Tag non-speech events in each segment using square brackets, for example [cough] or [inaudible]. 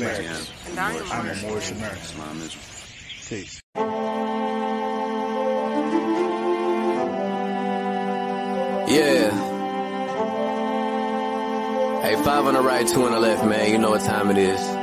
African American. I'm a Moorish American. Peace. Yeah. Hey, five on the right, two on the left, man. You know what time it is.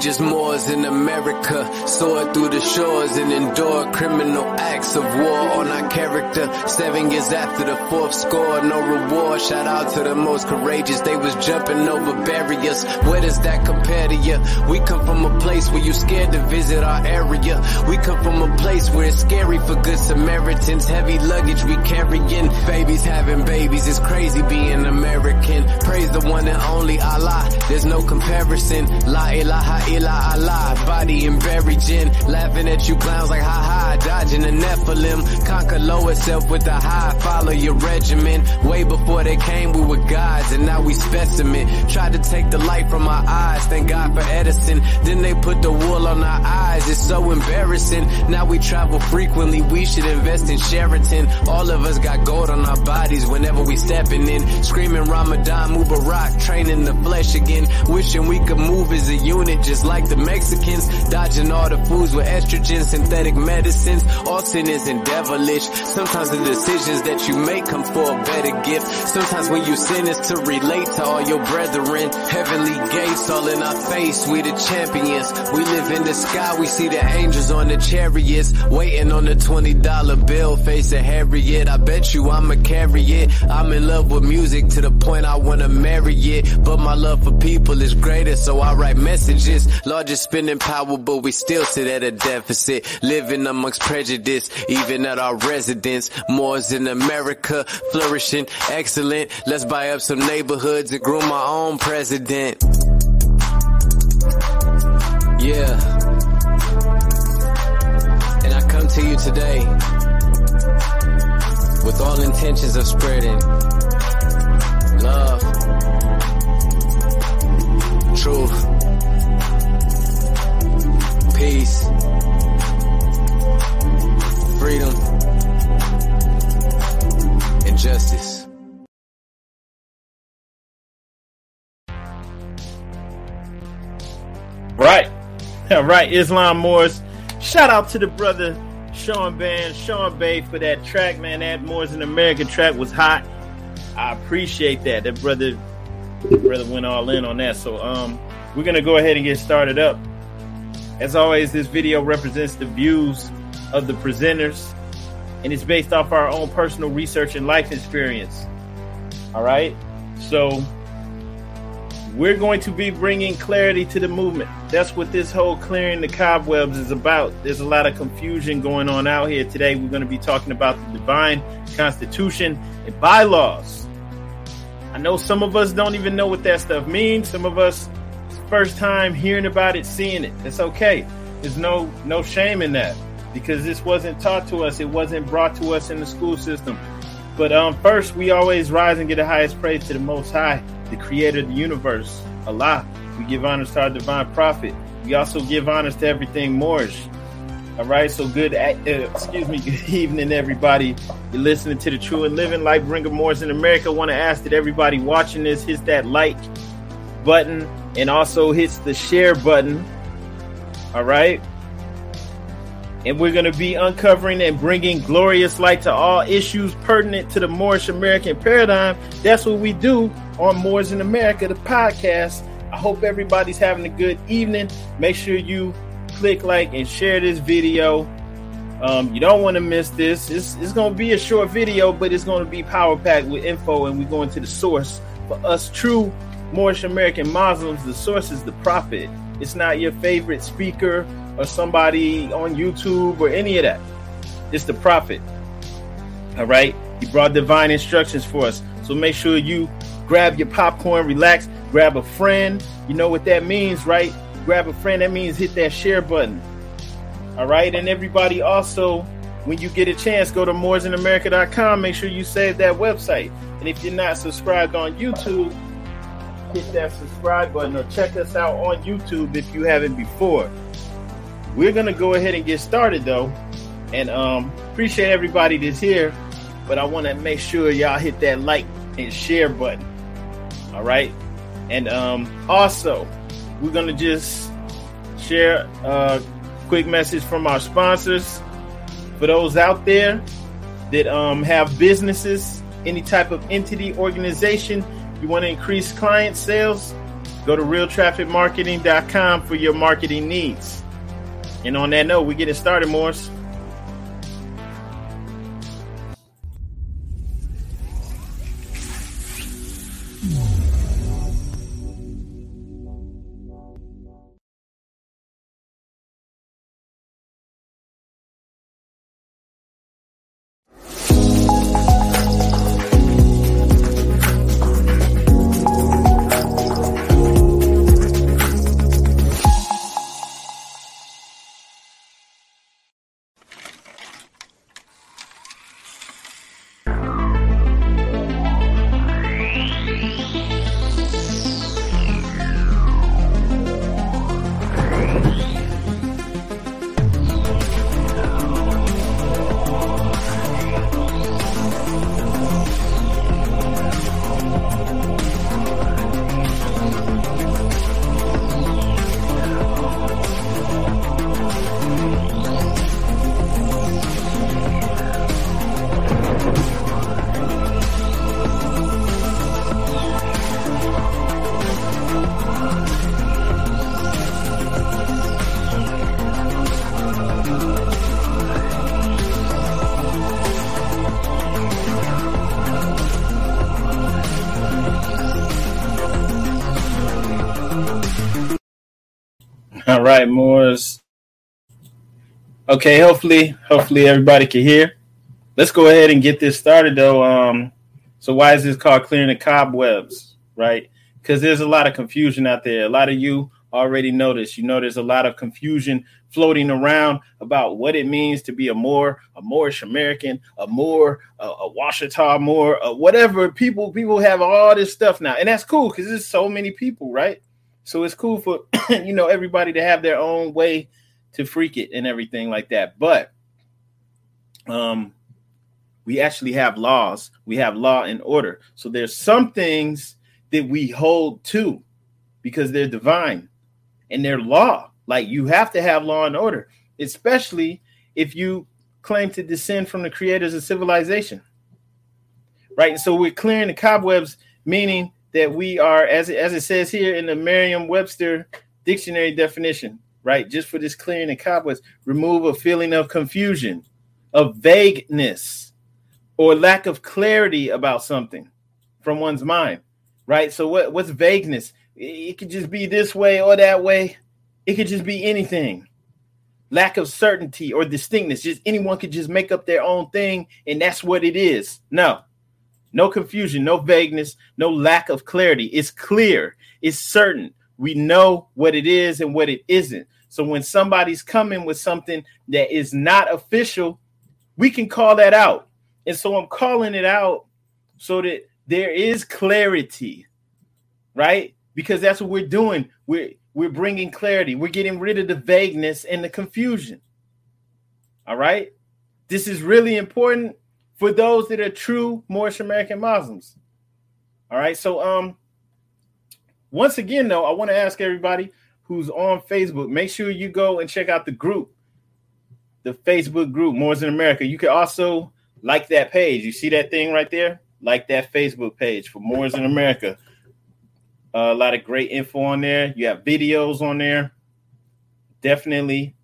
Just Moors in America, soar through the shores and endure criminal acts of war on our character. Seven years after the fourth score, no reward. Shout out to the most courageous. They was jumping over barriers. Where does that compare to you? We come from a place where you scared to visit our area. We come from a place where it's scary for good Samaritans. Heavy luggage we carrying. Babies having babies. It's crazy being American. Praise the one and only Allah. There's no comparison. La ilaha illa Allah. Body and buried gin. Laughing at you clowns like ha ha. Dodging the Nephilim. Conquer lower self with the high. Follow your regimen. Way before they came, we were gods and now we specimen. Tried to take the light from our eyes. Thank God for Edison. Then they put the wool on our eyes. It's so embarrassing. Now we travel frequently. We should invest in Sheraton. All of us got gold on our bodies whenever we stepping in. Screaming Ramadan, Mubarak, training the flesh again. Wishing we could move as a unit just like the Mexicans. Dodging all the foods with estrogen, synthetic medicines. All sin isn't devilish. Sometimes the decisions that you make come for a better gift. Sometimes when you sin is to relate to all your brethren. Heavenly gates all in our face. We the champions. We live in the sky. We see the angels on the chariots. Waiting on the $20 bill. Face a Harriet. I bet you I'ma carry it. I'm in love with music to the point I wanna marry it. But my love for people is greater, so I write messages. Largest spending power, but we still sit at a deficit. Living amongst prejudice, even at our residence. Moors in America, flourishing, excellent. Let's buy up some neighborhoods and groom our own president. Yeah. And I come to you today with all intentions of spreading love, truth, peace, freedom, and justice. Right. [laughs] Right, Islam Moors. Shout out to the brother Sean Band, Sean Bay for that track, man. That Moors in America track was hot. I appreciate that. That brother the brother went all in on that. So um we're gonna go ahead and get started up. As always, this video represents the views of the presenters and it's based off our own personal research and life experience. All right. So we're going to be bringing clarity to the movement. That's what this whole clearing the cobwebs is about. There's a lot of confusion going on out here today. We're going to be talking about the divine constitution and bylaws. I know some of us don't even know what that stuff means. Some of us first time hearing about it, seeing it. It's okay. There's no no shame in that because this wasn't taught to us. It wasn't brought to us in the school system. But um, first, we always rise and get the highest praise to the Most High, the Creator of the universe, Allah. We give honors to our divine prophet. We also give honors to everything Moorish. All right, so good. Uh, excuse me. [laughs] Good evening, everybody. You're listening to the True and Living Light Bringer Moors in America. Want to ask that everybody watching this hits that like button and also hits the share button. All right. And we're going to be uncovering and bringing glorious light to all issues pertinent to the Moorish American paradigm. That's what we do on Moors in America, the podcast. I hope everybody's having a good evening. Make sure you click like and share this video. Um, you don't want to miss this. It's, it's going to be a short video, but it's going to be power packed with info, and we're going to the source. For us true Moorish American Muslims, the source is the prophet. It's not your favorite speaker or somebody on YouTube or any of that. It's the prophet. All right. He brought divine instructions for us. So make sure you grab your popcorn, relax, grab a friend. You know what that means, right? Grab a friend. That means hit that share button. All right. And everybody also when you get a chance, go to moorsinamerica.com. Make sure you save that website. And if you're not subscribed on YouTube, hit that subscribe button or check us out on YouTube if you haven't before. We're gonna go ahead and get started though, and um, appreciate everybody that's here. But I want to make sure y'all hit that like and share button. All right, and um, also we're gonna just share a quick message from our sponsors for those out there that um, have businesses, any type of entity, organization, you want to increase client sales, go to realtrafficmarketing.com for your marketing needs. And on that note, we're getting started, Morris. Right, Morris. Okay, hopefully, hopefully everybody can hear. Let's go ahead and get this started, though. Um, so why is this called clearing the cobwebs? Right? Because there's a lot of confusion out there. A lot of you already noticed. You know, there's a lot of confusion floating around about what it means to be a Moor a Moorish American, a Moor a, a Washitaw Moor, whatever. People people have all this stuff now, and that's cool because there's so many people, right? So it's cool for [coughs] you know everybody to have their own way to freak it and everything like that. But um we actually have laws. We have law and order. So there's some things that we hold to because they're divine and they're law. Like you have to have law and order, especially if you claim to descend from the creators of civilization. Right? And so we're clearing the cobwebs, meaning that we are, as it, as it says here in the Merriam-Webster dictionary definition, right? Just for this clearing the cobwebs, remove a feeling of confusion, of vagueness, or lack of clarity about something from one's mind, right? So what, what's vagueness? It could just be this way or that way. It could just be anything. Lack of certainty or distinctness. Just anyone could just make up their own thing, and that's what it is. No, no confusion, no vagueness, no lack of clarity. It's clear, it's certain. We know what it is and what it isn't. So when somebody's coming with something that is not official, we can call that out. And so I'm calling it out so that there is clarity, right? Because that's what we're doing. We're we're bringing clarity. We're getting rid of the vagueness and the confusion. All right? This is really important for those that are true Moorish American Muslims. All right. So um once again though, I want to ask everybody who's on Facebook, make sure you go and check out the group, the Facebook group, Moors in America. You can also like that page. You see that thing right there? Like that Facebook page for Moors in America. Uh, a lot of great info on there. You have videos on there. Definitely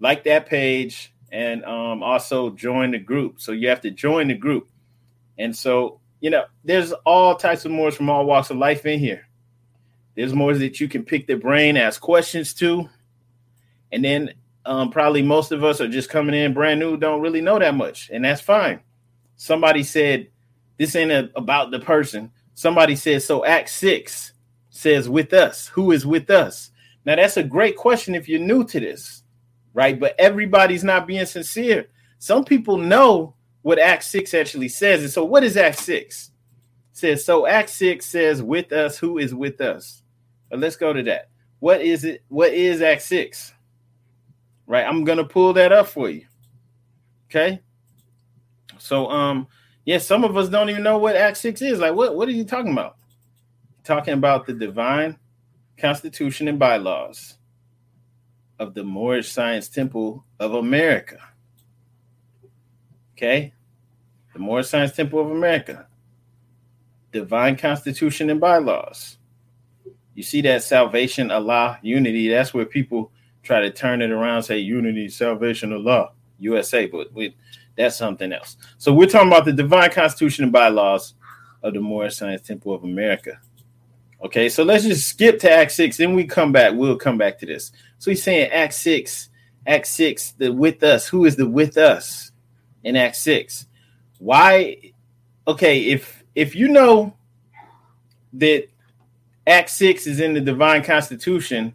like that page and um, also join the group. So you have to join the group. And so, you know, there's all types of Moors from all walks of life in here. There's more that you can pick their brain, ask questions to. And then um, probably most of us are just coming in brand new, don't really know that much. And that's fine. Somebody said, this ain't a, about the person. Somebody said, so Act 6 says, with us. Who is with us? Now, that's a great question if you're new to this right? But everybody's not being sincere. some people know what Act 6 actually says. And so, what is Act 6? It says, so Act 6 says, with us, who is with us? But let's go to that. What is it? What is Act 6? Right, I'm gonna pull that up for you. Okay. So, um, yeah, some of us don't even know what Act 6 is. Like, what, what are you talking about? Talking about the divine constitution and bylaws of the Moorish Science Temple of America. Okay? The Moorish Science Temple of America. Divine Constitution and bylaws. You see that salvation, Allah, unity. That's where people try to turn it around, say unity, salvation, Allah, USA, but we, that's something else. So we're talking about the divine constitution and bylaws of the Moorish Science Temple of America. Okay, so let's just skip to Act 6, then we come back. We'll come back to this. So he's saying Act 6, Act 6, the with us. Who is the with us in Act 6? Why? Okay, if if you know that Act 6 is in the divine constitution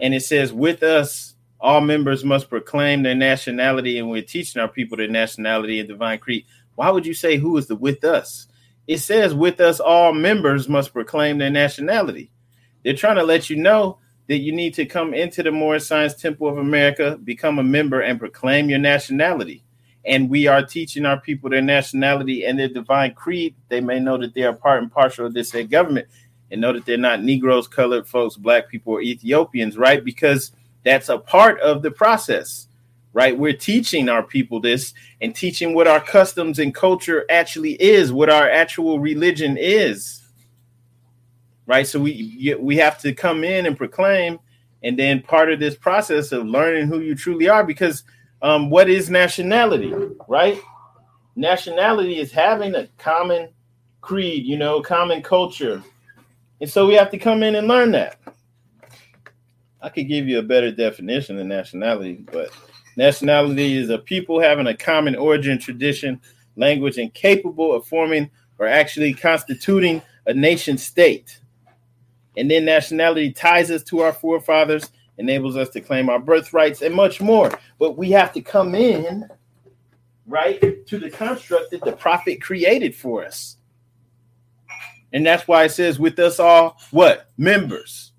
and it says with us all members must proclaim their nationality and we're teaching our people their nationality and divine creed. Why would you say who is the with us? It says with us all members must proclaim their nationality. They're trying to let you know that you need to come into the Moorish Science Temple of America, become a member, and proclaim your nationality. And we are teaching our people their nationality and their divine creed. They may know that they are part and partial of this state government and know that they're not Negroes, colored folks, black people, or Ethiopians, right? Because that's a part of the process, right? We're teaching our people this and teaching what our customs and culture actually is, what our actual religion is right? So we we have to come in and proclaim, and then part of this process of learning who you truly are, because um, what is nationality, right? Nationality is having a common creed, you know, common culture, and so we have to come in and learn that. I could give you a better definition of nationality, but nationality is a people having a common origin, tradition, language, and capable of forming or actually constituting a nation state. And then nationality ties us to our forefathers, enables us to claim our birthrights, and much more. But we have to come in, right, to the construct that the prophet created for us. And that's why it says, with us all, what? Members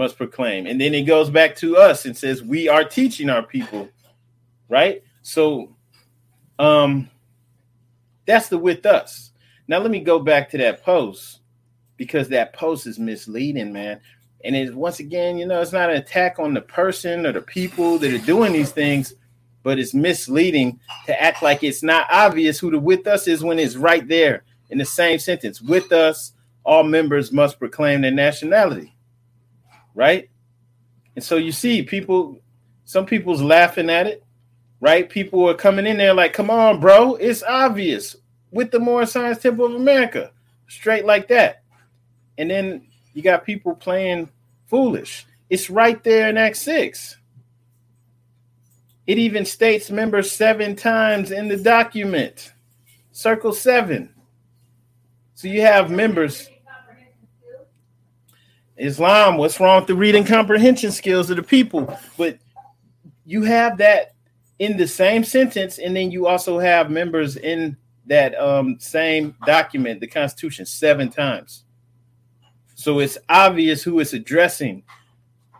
must proclaim. And then it goes back to us and says, we are teaching our people, right? So, um, that's the with us. Now, let me go back to that post because that post is misleading, man. And it's once again, you know, it's not an attack on the person or the people that are doing these things, but it's misleading to act like it's not obvious who the with us is when it's right there in the same sentence. With us, all members must proclaim their nationality. Right? And so you see people, some people's laughing at it, right? People are coming in there like, come on, bro, it's obvious with the Moorish Science Temple of America, straight like that and then you got people playing foolish. It's right there in Act 6. It even states members seven times in the document. Circle seven. So you have members. Islam, what's wrong with the reading comprehension skills of the people? But you have that in the same sentence, and then you also have members in that um, same document, the Constitution, seven times. So it's obvious who it's addressing.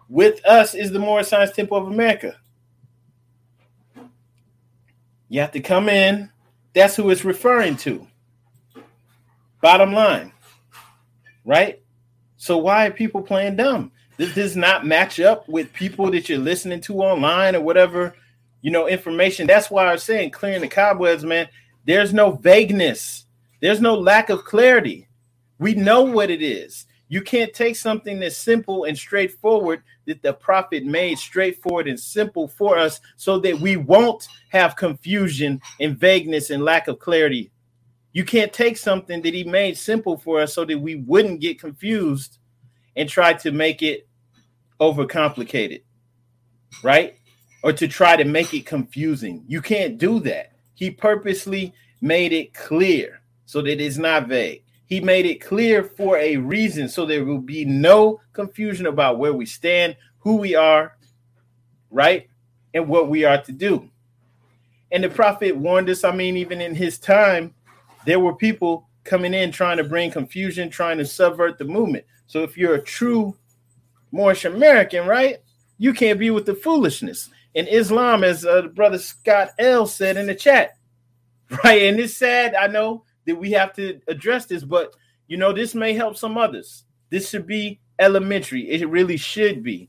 With us is the Moorish Science Temple of America. You have to come in. That's who it's referring to. Bottom line, right? So why are people playing dumb? This does not match up with people that you're listening to online or whatever, you know, information. That's why I'm saying clearing the cobwebs, man. There's no vagueness. There's no lack of clarity. We know what it is. You can't take something that's simple and straightforward that the prophet made straightforward and simple for us so that we won't have confusion and vagueness and lack of clarity. You can't take something that he made simple for us so that we wouldn't get confused and try to make it overcomplicated, right? Or to try to make it confusing. You can't do that. He purposely made it clear so that it's not vague. He made it clear for a reason so there will be no confusion about where we stand, who we are, right? And what we are to do. And the prophet warned us. I mean, even in his time, there were people coming in trying to bring confusion, trying to subvert the movement. So if you're a true Moorish American, right, you can't be with the foolishness. And Islam, as uh, brother Scott L said in the chat, [laughs] right? And it's sad, I know that we have to address this, but you know, this may help some others. This should be elementary. It really should be,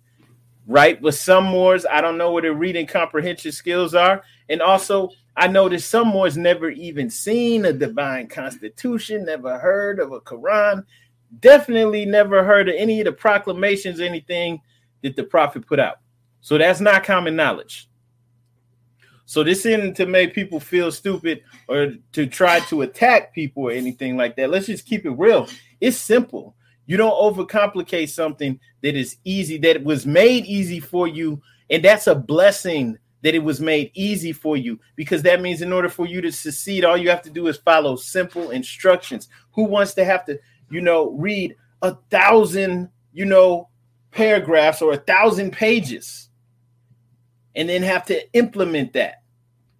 right? But some Moors, I don't know what their reading comprehension skills are. And also, I noticed some Moors never even seen a divine constitution, never heard of a Quran, definitely never heard of any of the proclamations, anything that the prophet put out. So that's not common knowledge. So this isn't to make people feel stupid or to try to attack people or anything like that. Let's just keep it real. It's simple. You don't overcomplicate something that is easy, that was made easy for you. And that's a blessing that it was made easy for you because that means in order for you to succeed, all you have to do is follow simple instructions. Who wants to have to, you know, read a thousand, you know, paragraphs or a thousand pages and then have to implement that?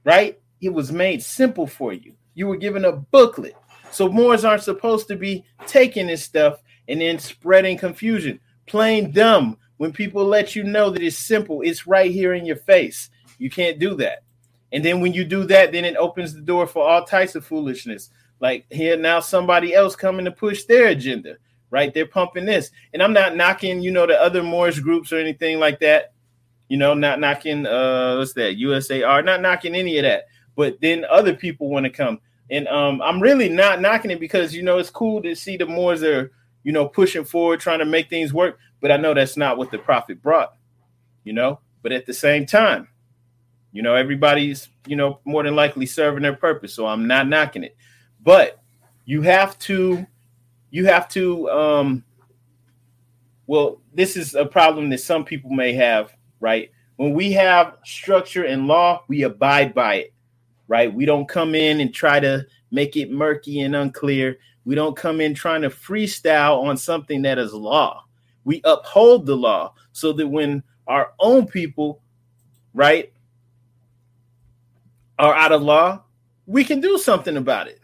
right? It was made simple for you. You were given a booklet. So Moors aren't supposed to be taking this stuff and then spreading confusion. Plain dumb. When people let you know that it's simple, it's right here in your face. You can't do that. And then when you do that, then it opens the door for all types of foolishness. Like here now, somebody else coming to push their agenda, right? They're pumping this. And I'm not knocking, you know, the other Moorish groups or anything like that you know, not knocking uh what's that USAR, not knocking any of that. But then other people want to come. And um I'm really not knocking it because you know it's cool to see the Moors are, you know, pushing forward, trying to make things work. But I know that's not what the prophet brought, you know. But at the same time, you know, everybody's, you know, more than likely serving their purpose. So I'm not knocking it. But you have to, you have to um well, this is a problem that some people may have right? When we have structure and law, we abide by it, right? We don't come in and try to make it murky and unclear. We don't come in trying to freestyle on something that is law. We uphold the law so that when our own people, right, are out of law, we can do something about it.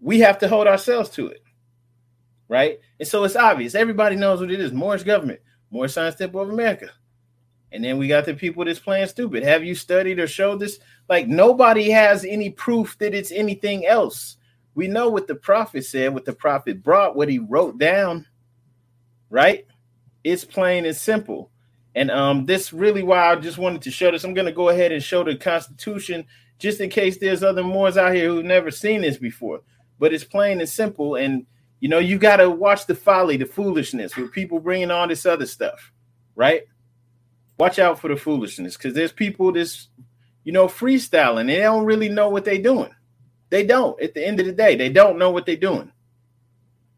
We have to hold ourselves to it, right? And so it's obvious. Everybody knows what it is. Moorish government, Moorish Science Temple of America. And then we got the people that's playing stupid. Have you studied or showed this? Like nobody has any proof that it's anything else. We know what the prophet said, what the prophet brought, what he wrote down, right? It's plain and simple. And um, this really why I just wanted to show this. I'm gonna go ahead and show the Constitution just in case there's other Moors out here who've never seen this before. But it's plain and simple. And you know, you got to watch the folly, the foolishness with people bringing all this other stuff, right? watch out for the foolishness because there's people that's you know freestyling they don't really know what they're doing they don't at the end of the day they don't know what they're doing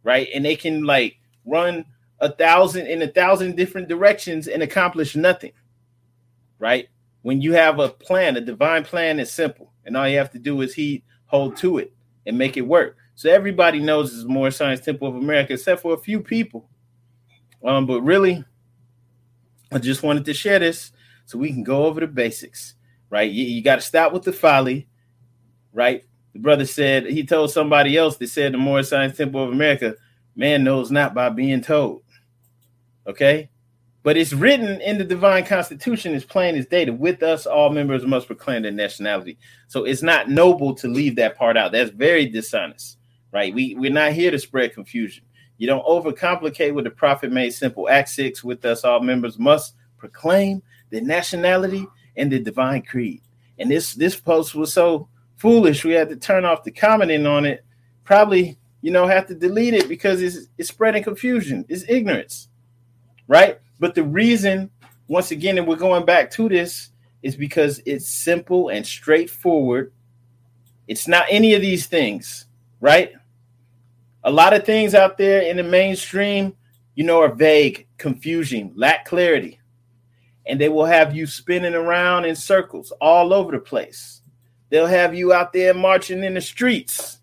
right and they can like run a thousand in a thousand different directions and accomplish nothing right when you have a plan a divine plan is simple and all you have to do is he hold to it and make it work so everybody knows it's Moorish Science Temple of America except for a few people um but really I just wanted to share this so we can go over the basics, right? You, you got to stop with the folly, right? The brother said he told somebody else that said the Moorish Science Temple of America, man knows not by being told. Okay, but it's written in the divine constitution as plain as that with us all members must proclaim their nationality. So it's not noble to leave that part out. That's very dishonest, right? We we're not here to spread confusion. You don't overcomplicate what the prophet made simple. Act 6 with us, all members must proclaim the nationality and the divine creed. And this this post was so foolish, we had to turn off the commenting on it. Probably, you know, have to delete it because it's it's spreading confusion, it's ignorance, right? But the reason, once again, and we're going back to this, is because it's simple and straightforward. It's not any of these things, right? a lot of things out there in the mainstream, you know, are vague, confusing, lack clarity. And they will have you spinning around in circles all over the place. They'll have you out there marching in the streets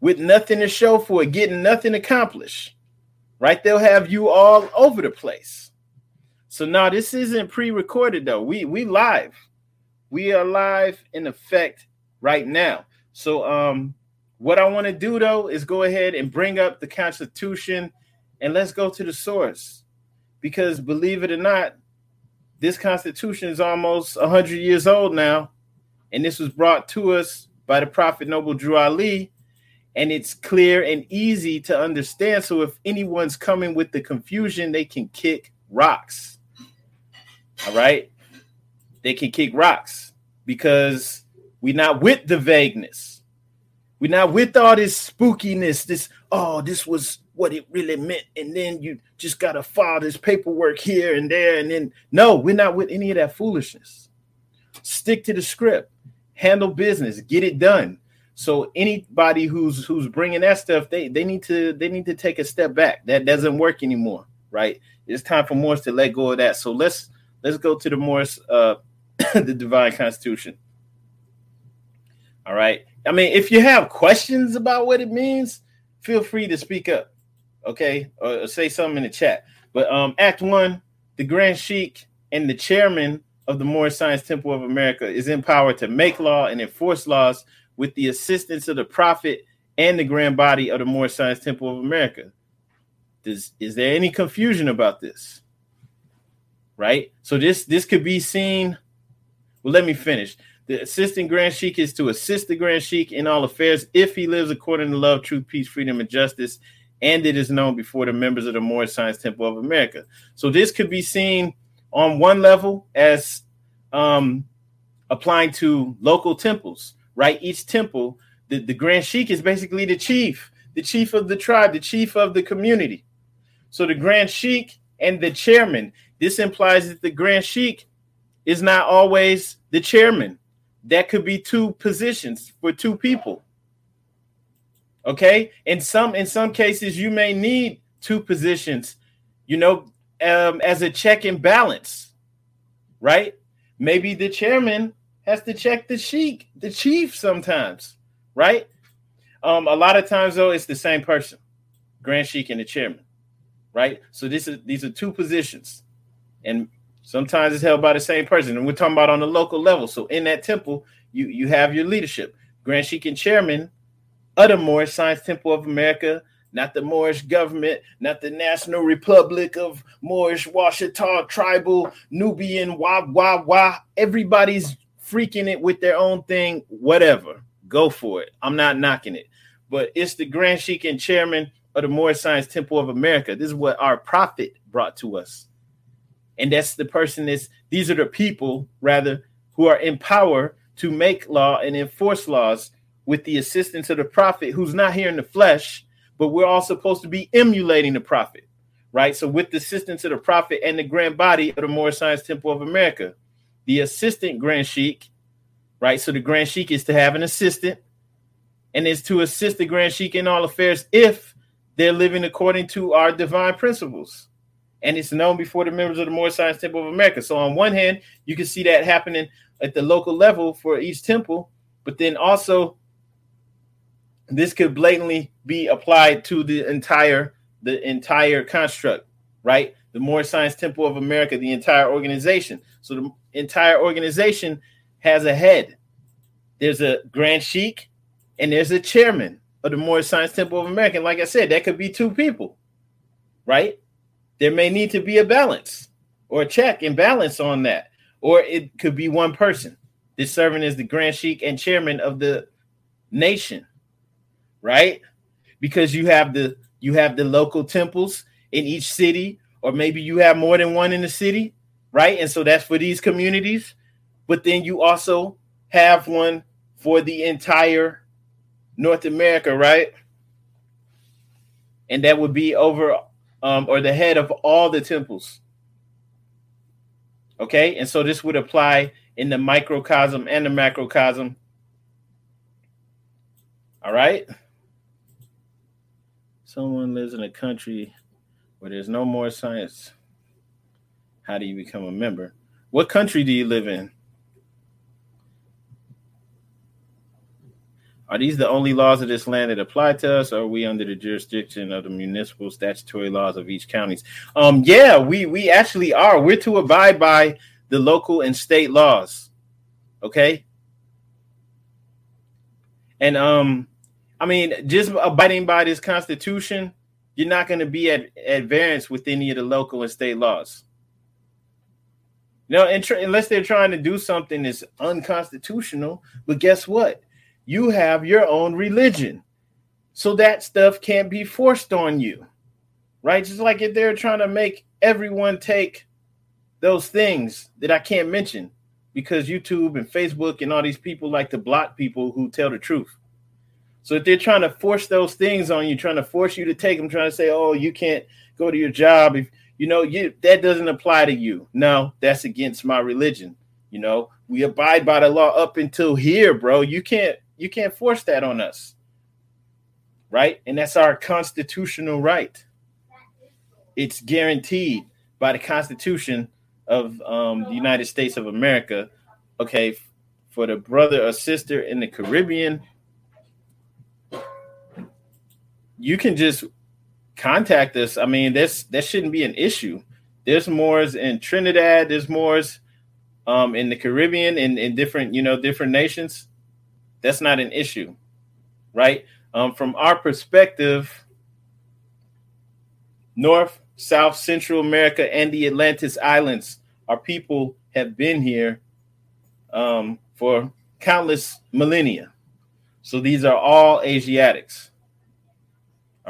with nothing to show for it, getting nothing accomplished. Right? They'll have you all over the place. So now this isn't pre-recorded though. We we live. We are live in effect right now. So um what I want to do though is go ahead and bring up the Constitution and let's go to the source. Because believe it or not, this Constitution is almost 100 years old now. And this was brought to us by the Prophet Noble Drew Ali. And it's clear and easy to understand. So if anyone's coming with the confusion, they can kick rocks. All right. They can kick rocks because we're not with the vagueness we're not with all this spookiness, this, oh, this was what it really meant. And then you just got to file this paperwork here and there. And then, no, we're not with any of that foolishness. Stick to the script, handle business, get it done. So anybody who's who's bringing that stuff, they they need to they need to take a step back. That doesn't work anymore, right? It's time for Morris to let go of that. So let's let's go to the Morris, uh, [coughs] the Divine Constitution. All right. I mean, if you have questions about what it means, feel free to speak up, okay, or, say something in the chat. But um, Act One, the Grand Sheik and the chairman of the Moorish Science Temple of America is empowered to make law and enforce laws with the assistance of the Prophet and the Grand Body of the Moorish Science Temple of America. Does is there any confusion about this? Right. So this this could be seen. Well, let me finish. The assistant Grand Sheik is to assist the Grand Sheik in all affairs if he lives according to love, truth, peace, freedom, and justice, and it is known before the members of the Moorish Science Temple of America. So this could be seen on one level as um, applying to local temples, right? Each temple, the, the Grand Sheik is basically the chief, the chief of the tribe, the chief of the community. So the Grand Sheik and the chairman, this implies that the Grand Sheik is not always the chairman that could be two positions for two people okay in some in some cases you may need two positions you know um, as a check and balance right maybe the chairman has to check the sheik the chief sometimes right? Um a lot of times though it's the same person grand sheik and the chairman right? So this is these are two positions. And Sometimes it's held by the same person, and we're talking about on the local level. So in that temple, you you have your leadership, Grand Sheik and Chairman of the Moorish Science Temple of America, not the Moorish government, not the National Republic of Moorish Washitaw Tribal Nubian Wah Wah Wah. Everybody's freaking it with their own thing. Whatever, go for it. I'm not knocking it, but it's the Grand Sheik and Chairman of the Moorish Science Temple of America. This is what our prophet brought to us and that's the person that's, these are the people rather who are in power to make law and enforce laws with the assistance of the prophet who's not here in the flesh but we're all supposed to be emulating the prophet right so with the assistance of the prophet and the grand body of the Moorish Science Temple of America the assistant grand sheik right so the grand sheik is to have an assistant and is to assist the grand sheik in all affairs if they're living according to our divine principles and it's known before the members of the Moorish Science Temple of America. So on one hand, you can see that happening at the local level for each temple, but then also this could blatantly be applied to the entire the entire construct, right? The Moorish Science Temple of America, the entire organization. So the entire organization has a head. There's a Grand Sheik and there's a chairman of the Moorish Science Temple of America. And like I said, that could be two people, right? there may need to be a balance or a check and balance on that. Or it could be one person. This serving as the Grand Sheik and chairman of the nation, right? Because you have the you have the local temples in each city, or maybe you have more than one in the city, right? And so that's for these communities. But then you also have one for the entire North America, right? And that would be over um, or the head of all the temples. Okay, and so this would apply in the microcosm and the macrocosm. All right. Someone lives in a country where there's no more science. How do you become a member? What country do you live in? Are these the only laws of this land that apply to us, or are we under the jurisdiction of the municipal statutory laws of each counties? Um, yeah, we we actually are. We're to abide by the local and state laws. Okay. And um, I mean, just abiding by this constitution, you're not going to be at, at variance with any of the local and state laws. Know, unless they're trying to do something that's unconstitutional. But guess what? You have your own religion. So that stuff can't be forced on you. Right? Just like if they're trying to make everyone take those things that I can't mention because YouTube and Facebook and all these people like to block people who tell the truth. So if they're trying to force those things on you, trying to force you to take them, trying to say, "Oh, you can't go to your job if you know you that doesn't apply to you." No, that's against my religion. You know, we abide by the law up until here, bro. You can't you can't force that on us. Right? And that's our constitutional right. It's guaranteed by the Constitution of um, the United States of America. Okay, for the brother or sister in the Caribbean you can just contact us. I mean, this that shouldn't be an issue. There's Moors in Trinidad. There's Moors um, in the Caribbean in, in different, you know, different nations. That's not an issue, right? Um, from our perspective, North, South, Central America, and the Atlantis Islands, our people have been here um, for countless millennia. So these are all Asiatics.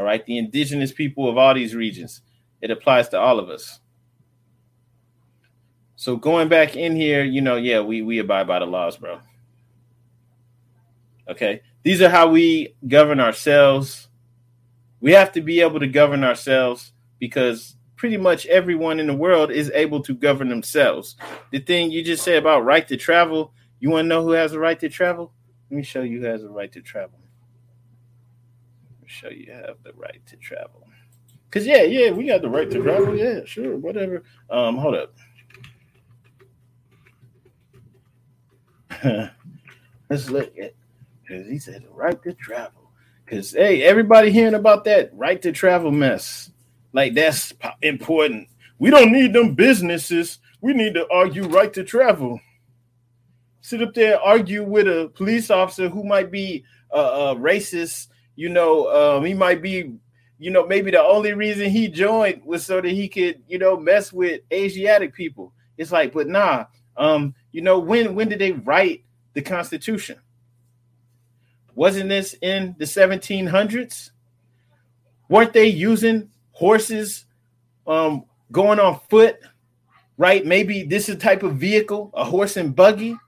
All right, the indigenous people of all these regions. It applies to all of us. So going back in here, you know, yeah, we we abide by the laws, bro. Okay. These are how we govern ourselves. We have to be able to govern ourselves because pretty much everyone in the world is able to govern themselves. The thing you just said about right to travel, you want to know who has a right to travel? Let me show you who has a right to travel show you have the right to travel. Cause yeah, yeah, we got the right to travel. Yeah, sure, whatever. Um, hold up. [laughs] Let's look at because he said the right to travel. Cause hey, everybody hearing about that right to travel mess. Like that's important. We don't need them businesses. We need to argue right to travel. Sit up there, argue with a police officer who might be a, a racist you know, um, he might be, you know, maybe the only reason he joined was so that he could, you know, mess with Asiatic people. It's like, but nah, um, you know, when when did they write the Constitution? Wasn't this in the 1700s? Weren't they using horses, um, going on foot? Right? Maybe this is type of vehicle, a horse and buggy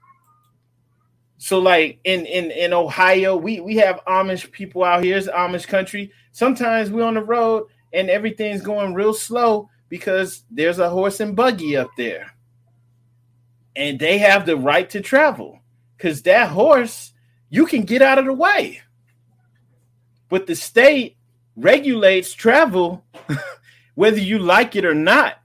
so like in in in Ohio, we we have Amish people out here. It's Amish country. Sometimes we're on the road and everything's going real slow because there's a horse and buggy up there. And they have the right to travel because that horse, you can get out of the way. But the state regulates travel [laughs] whether you like it or not.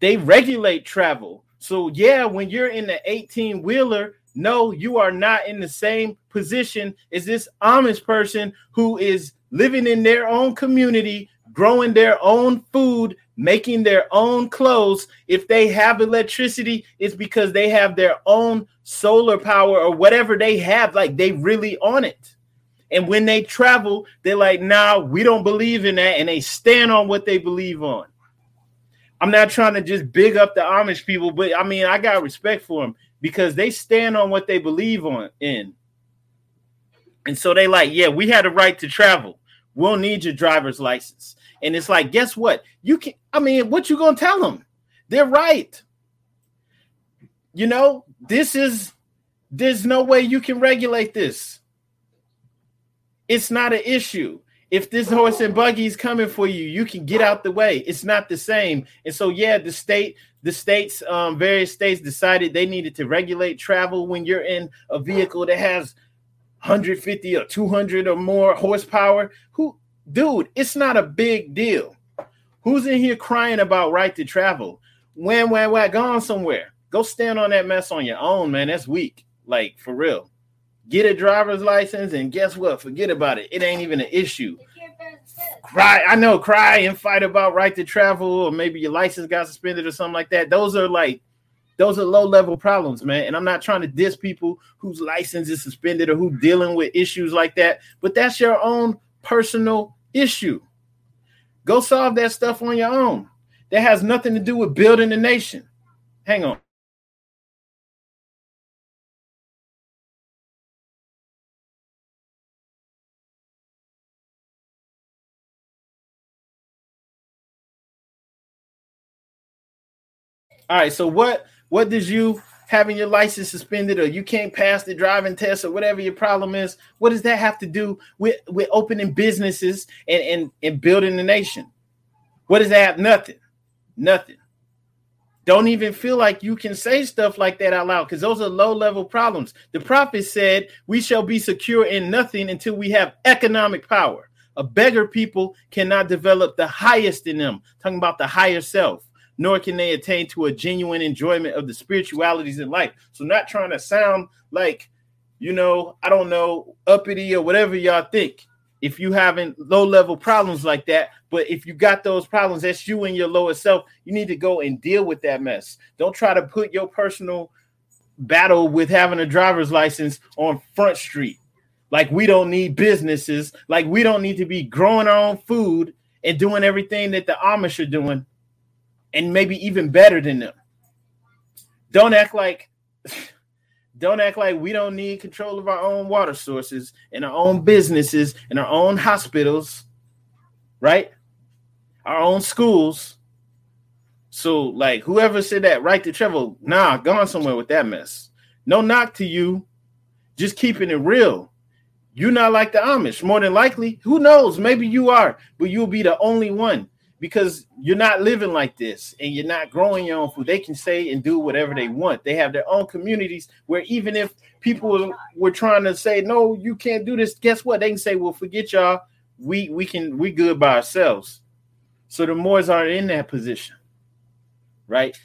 They regulate travel. So, yeah, when you're in the 18 wheeler no, you are not in the same position as this Amish person who is living in their own community, growing their own food, making their own clothes. If they have electricity, it's because they have their own solar power or whatever they have, like they really on it. And when they travel, they're like, nah, we don't believe in that. And they stand on what they believe on. I'm not trying to just big up the Amish people, but I mean, I got respect for them because they stand on what they believe on in. And so they like, yeah, we had a right to travel. We'll need your driver's license. And it's like, guess what? You can I mean, what you gonna tell them? They're right. You know, this is there's no way you can regulate this. It's not an issue if this horse and buggy is coming for you, you can get out the way. It's not the same. And so, yeah, the state, the states, um, various states decided they needed to regulate travel when you're in a vehicle that has 150 or 200 or more horsepower. Who, dude, it's not a big deal. Who's in here crying about right to travel? When, when, when, gone somewhere. Go stand on that mess on your own, man. That's weak. Like, for real get a driver's license, and guess what? Forget about it. It ain't even an issue. Cry, I know, cry and fight about right to travel, or maybe your license got suspended or something like that. Those are like Those are low level problems, man. And I'm not trying to diss people whose license is suspended or who dealing with issues like that, but that's your own personal issue. Go solve that stuff on your own. That has nothing to do with building a nation. Hang on. All right. So what what does you having your license suspended or you can't pass the driving test or whatever your problem is? What does that have to do with with opening businesses and and, and building the nation? What does that have? Nothing. Nothing. Don't even feel like you can say stuff like that out loud because those are low level problems. The prophet said, We shall be secure in nothing until we have economic power. A beggar people cannot develop the highest in them, talking about the higher self nor can they attain to a genuine enjoyment of the spiritualities in life. So, not trying to sound like, you know, I don't know, uppity or whatever y'all think. If you having low level problems like that, but if you got those problems, that's you and your lower self. You need to go and deal with that mess. Don't try to put your personal battle with having a driver's license on Front Street. Like we don't need businesses. Like we don't need to be growing our own food and doing everything that the Amish are doing and maybe even better than them. Don't act like [laughs] don't act like we don't need control of our own water sources and our own businesses and our own hospitals, right? Our own schools. So, like, whoever said that, right to travel, nah, gone somewhere with that mess. No knock to you, just keeping it real. You're not like the Amish, more than likely. Who knows? Maybe you are, but you'll be the only one because you're not living like this and you're not growing your own food. They can say and do whatever they want. They have their own communities where even if people were trying to say, no, you can't do this, guess what? They can say, well, forget y'all. We we can we good by ourselves. So the Moors aren't in that position, right?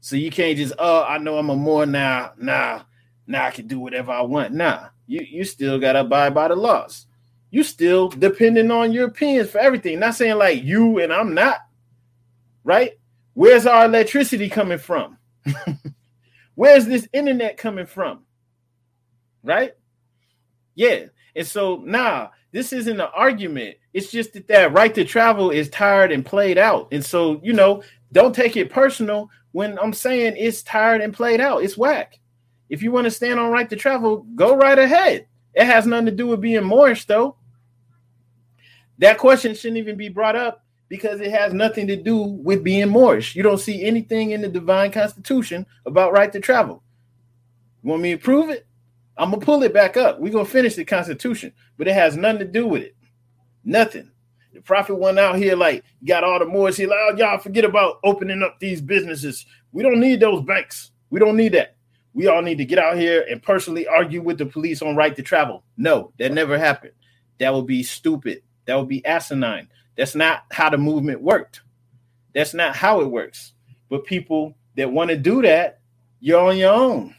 So you can't just, oh, I know I'm a Moor now. Nah, now I can do whatever I want. Nah, you, you still gotta abide by the laws you still depending on Europeans for everything. Not saying like you and I'm not, right? Where's our electricity coming from? [laughs] Where's this internet coming from? Right? Yeah. And so nah, this isn't an argument. It's just that that right to travel is tired and played out. And so, you know, don't take it personal when I'm saying it's tired and played out. It's whack. If you want to stand on right to travel, go right ahead. It has nothing to do with being Moorish, though. That question shouldn't even be brought up because it has nothing to do with being Moorish. You don't see anything in the divine constitution about right to travel. You want me to prove it? I'm gonna pull it back up. We're gonna finish the constitution, but it has nothing to do with it. Nothing. The prophet went out here like got all the Moors. He like, oh, y'all forget about opening up these businesses. We don't need those banks. We don't need that. We all need to get out here and personally argue with the police on right to travel. No, that never happened. That would be stupid. That would be asinine. That's not how the movement worked. That's not how it works. But people that want to do that, you're on your own.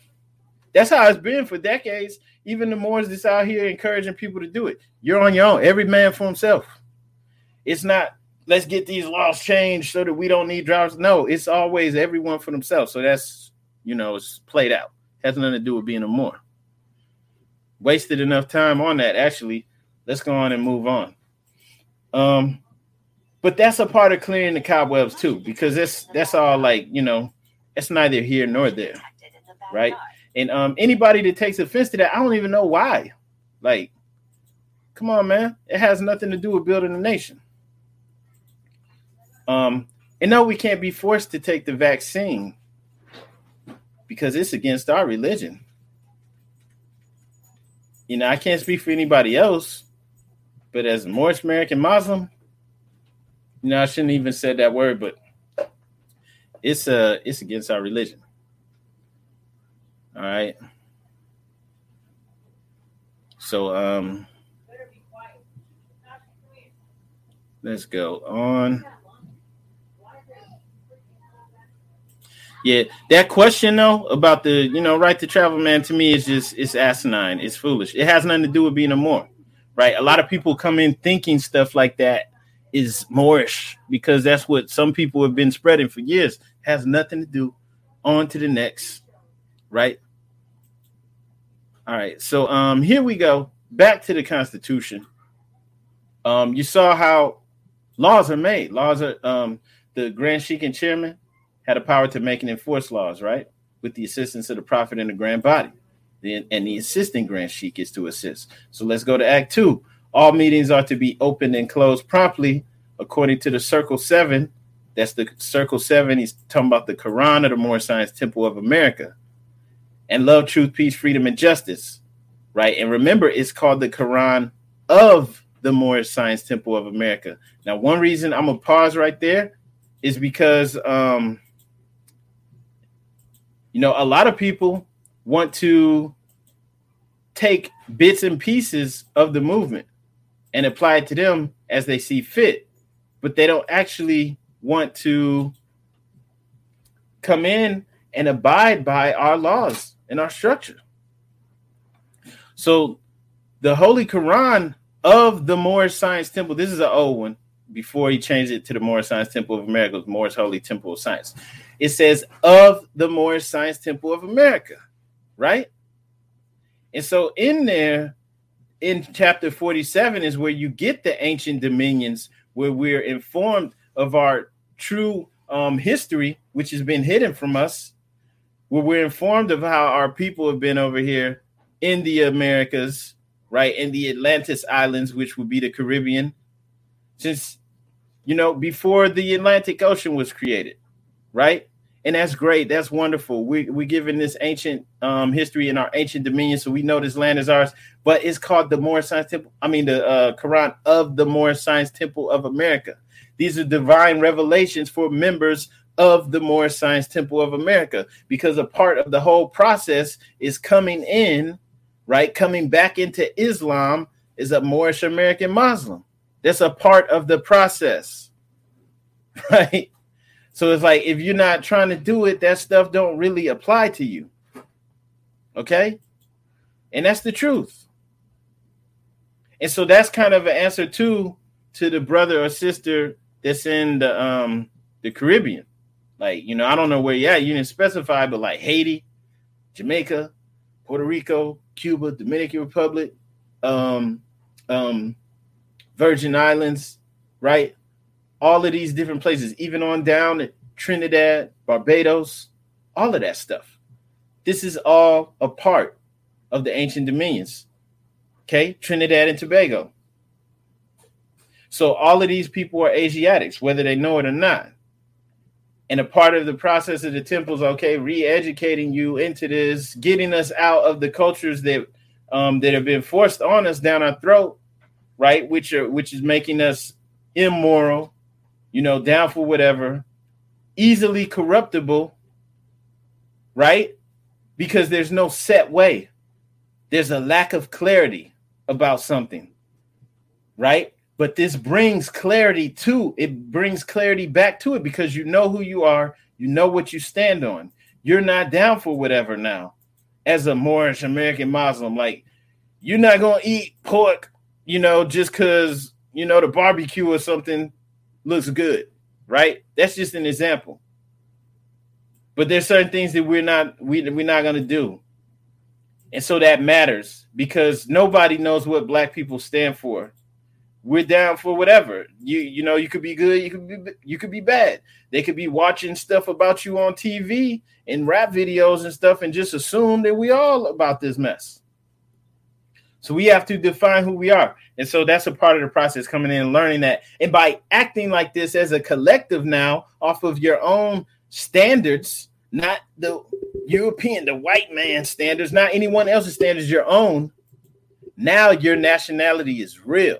That's how it's been for decades. Even the Moors that's out here encouraging people to do it. You're on your own. Every man for himself. It's not let's get these laws changed so that we don't need drivers. No, it's always everyone for themselves. So that's you know, it's played out. Has nothing to do with being a Moor. Wasted enough time on that. Actually, let's go on and move on. Um, but that's a part of clearing the cobwebs too, because that's that's all like you know, it's neither here nor there, right? And um, anybody that takes offense to that, I don't even know why. Like, come on, man, it has nothing to do with building a nation. Um, and no, we can't be forced to take the vaccine because it's against our religion. You know, I can't speak for anybody else, but as a Moorish American Muslim, you know, I shouldn't even said that word, but it's uh it's against our religion. All right. So um let's go on. Yeah, that question though about the you know right to travel, man, to me is just it's asinine. It's foolish. It has nothing to do with being a Moor right? A lot of people come in thinking stuff like that is Moorish because that's what some people have been spreading for years. Has nothing to do on to the next, right? All right, so um, here we go. Back to the Constitution. Um, you saw how laws are made. Laws are um, the Grand Sheik and Chairman had a power to make and enforce laws, right? With the assistance of the Prophet and the Grand Body. The, and the assisting Grand Sheik is to assist. So let's go to Act Two. All meetings are to be opened and closed promptly according to the Circle Seven. That's the Circle Seven. He's talking about the Quran of the Moorish Science Temple of America. And love, truth, peace, freedom, and justice. Right. And remember, it's called the Quran of the Moorish Science Temple of America. Now, one reason I'm gonna pause right there is because um, you know, a lot of people want to take bits and pieces of the movement and apply it to them as they see fit, but they don't actually want to come in and abide by our laws and our structure. So the Holy Quran of the Moorish Science Temple, this is an old one before he changed it to the Moorish Science Temple of America, Moorish Holy Temple of Science. It says of the Moorish Science Temple of America, right? And so in there, in chapter 47 is where you get the ancient dominions, where we're informed of our true um, history, which has been hidden from us, where we're informed of how our people have been over here in the Americas, right, in the Atlantis Islands, which would be the Caribbean, since you know before the Atlantic Ocean was created, right? And that's great. That's wonderful. We we given this ancient um, history in our ancient dominion, so we know this land is ours. But it's called the Moorish Science Temple. I mean, the uh, Quran of the Moorish Science Temple of America. These are divine revelations for members of the Moorish Science Temple of America, because a part of the whole process is coming in, right? Coming back into Islam is a Moorish American Muslim. That's a part of the process, [laughs] right? So it's like if you're not trying to do it, that stuff don't really apply to you. Okay? And that's the truth. And so that's kind of an answer to to the brother or sister that's in the um the Caribbean. Like, you know, I don't know where yeah, you didn't specify, but like Haiti, Jamaica, Puerto Rico, Cuba, Dominican Republic, um, um, Virgin Islands, right? All of these different places, even on down at Trinidad, Barbados, all of that stuff. This is all a part of the ancient dominions. Okay, Trinidad and Tobago. So all of these people are Asiatics, whether they know it or not. And a part of the process of the temples, okay, re-educating you into this, getting us out of the cultures that um, that have been forced on us down our throat, right? Which are which is making us immoral, you know, down for whatever, easily corruptible, right? Because there's no set way. There's a lack of clarity about something, right? But this brings clarity to it, brings clarity back to it because you know who you are, you know what you stand on. You're not down for whatever now as a Moorish American Muslim. Like, you're not going to eat pork, you know, just because, you know, the barbecue or something looks good, right? That's just an example. But there's certain things that we're not we we're not gonna do. And so that matters because nobody knows what black people stand for. We're down for whatever. You you know, you could be good, you could be you could be bad. They could be watching stuff about you on TV and rap videos and stuff and just assume that we all about this mess. So we have to define who we are. And so that's a part of the process coming in and learning that. And by acting like this as a collective now, off of your own standards, not the European, the white man standards, not anyone else's standards, your own, now your nationality is real.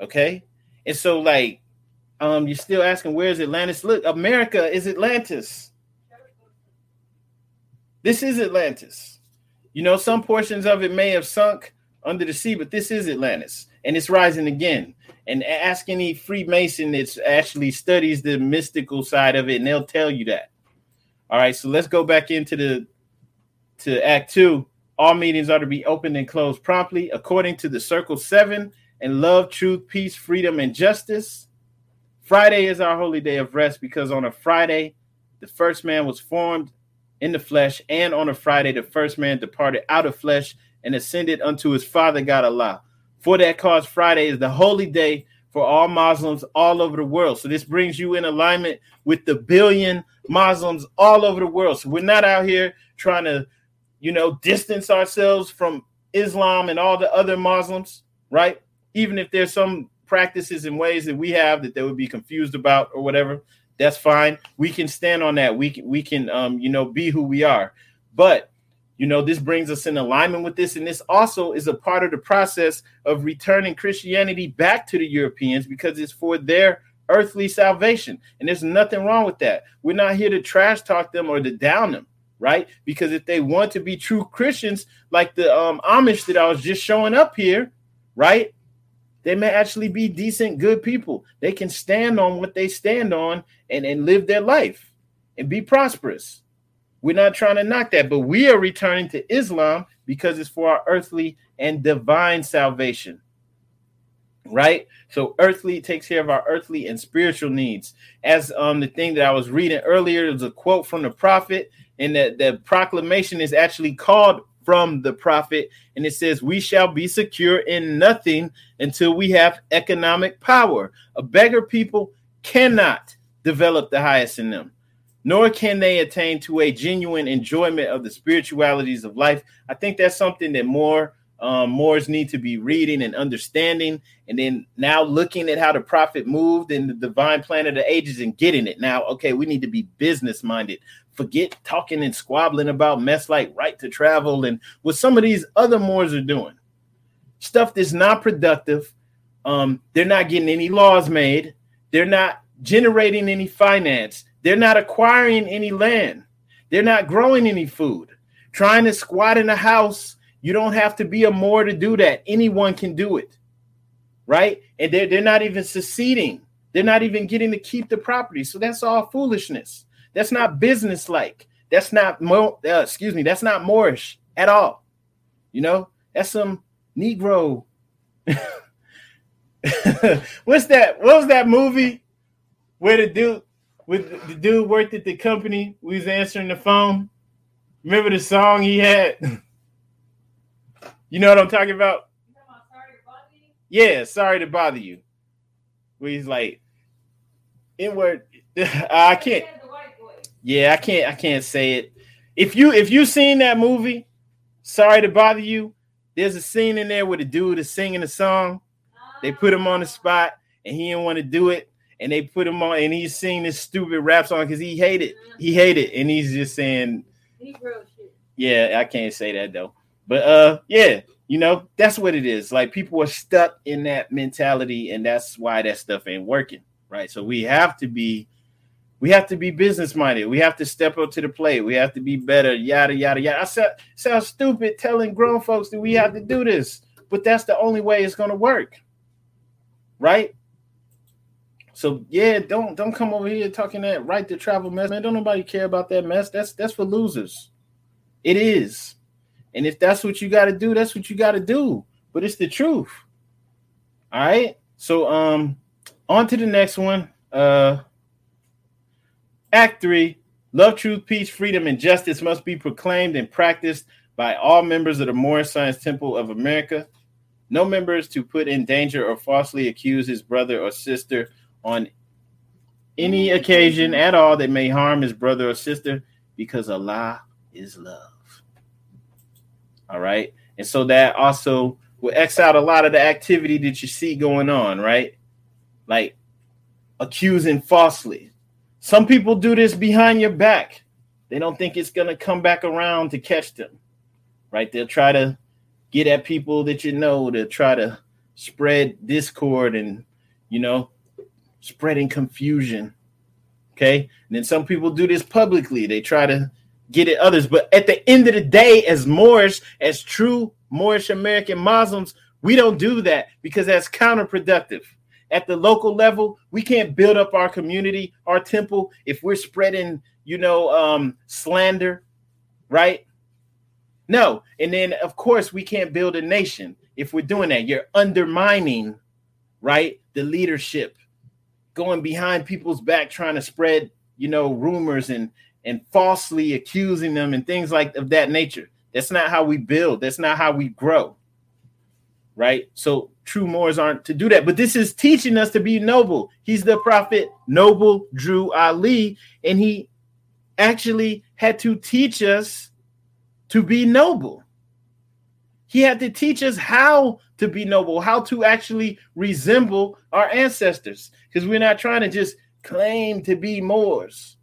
Okay. And so, like, um, you're still asking, where's Atlantis? Look, America is Atlantis. This is Atlantis. You know, some portions of it may have sunk under the sea, but this is Atlantis and it's rising again. And ask any Freemason that actually studies the mystical side of it, and they'll tell you that. All right, so let's go back into the to Act Two. All meetings are to be opened and closed promptly according to the Circle Seven and love, truth, peace, freedom, and justice. Friday is our holy day of rest because on a Friday, the first man was formed in the flesh, and on a Friday, the first man departed out of flesh and ascended unto his father God Allah. For that cause, Friday is the holy day for all Muslims all over the world. So this brings you in alignment with the billion Muslims all over the world. So we're not out here trying to, you know, distance ourselves from Islam and all the other Muslims, right? Even if there's some practices and ways that we have that they would be confused about or whatever, that's fine. We can stand on that. We can we can um you know be who we are. But you know this brings us in alignment with this and this also is a part of the process of returning Christianity back to the Europeans because it's for their earthly salvation. And there's nothing wrong with that. We're not here to trash talk them or to down them, right? Because if they want to be true Christians like the um Amish that I was just showing up here, right? They may actually be decent, good people. They can stand on what they stand on and, and live their life and be prosperous. We're not trying to knock that, but we are returning to Islam because it's for our earthly and divine salvation. Right? So earthly takes care of our earthly and spiritual needs. As um the thing that I was reading earlier, was a quote from the prophet, and that the proclamation is actually called from the prophet, and it says, We shall be secure in nothing until we have economic power. A beggar people cannot develop the highest in them, nor can they attain to a genuine enjoyment of the spiritualities of life. I think that's something that more um, Moors need to be reading and understanding, and then now looking at how the prophet moved in the divine plan of the ages and getting it. Now, okay, we need to be business minded forget talking and squabbling about mess like right to travel and what some of these other Moors are doing. Stuff that's not productive. Um, they're not getting any laws made. They're not generating any finance. They're not acquiring any land. They're not growing any food. Trying to squat in a house, you don't have to be a Moor to do that. Anyone can do it. Right? And they're, they're not even seceding. They're not even getting to keep the property. So that's all foolishness. That's not business like. That's not uh, excuse me. That's not Moorish at all. You know, that's some Negro. [laughs] What's that? What was that movie where the dude with the dude worked at the company? We was answering the phone. Remember the song he had? [laughs] you know what I'm talking about? yeah, sorry to bother you. Where he's like, inward. [laughs] I can't. Yeah, I can't I can't say it. If you if you seen that movie, sorry to bother you. There's a scene in there where the dude is singing a song. They put him on the spot and he didn't want to do it. And they put him on and he's singing this stupid rap song because he hated he hated and he's just saying Yeah, I can't say that though. But uh yeah, you know, that's what it is. Like people are stuck in that mentality, and that's why that stuff ain't working, right? So we have to be we have to be business minded. We have to step up to the plate. We have to be better. Yada yada yada. I said sound stupid telling grown folks that we have to do this, but that's the only way it's gonna work, right? So yeah, don't don't come over here talking that right to travel mess, man. Don't nobody care about that mess. That's that's for losers. It is, and if that's what you got to do, that's what you got to do. But it's the truth. All right. So um, on to the next one. Uh Act three love, truth, peace, freedom, and justice must be proclaimed and practiced by all members of the Moorish Science Temple of America. No member is to put in danger or falsely accuse his brother or sister on any occasion at all that may harm his brother or sister because Allah is love. All right. And so that also will X out a lot of the activity that you see going on, right? Like accusing falsely, some people do this behind your back. They don't think it's going to come back around to catch them, right? They'll try to get at people that you know to try to spread discord and, you know, spreading confusion. Okay. And then some people do this publicly. They try to get at others. But at the end of the day, as Moorish, as true Moorish American Muslims, we don't do that because that's counterproductive at the local level, we can't build up our community, our temple, if we're spreading, you know, um, slander, right? No. And then, of course, we can't build a nation if we're doing that. You're undermining, right, the leadership, going behind people's back, trying to spread you know, rumors and and falsely accusing them and things like of that nature. That's not how we build. That's not how we grow. Right? So true Moors aren't to do that. But this is teaching us to be noble. He's the prophet Noble Drew Ali, and he actually had to teach us to be noble. He had to teach us how to be noble, how to actually resemble our ancestors, because we're not trying to just claim to be Moors.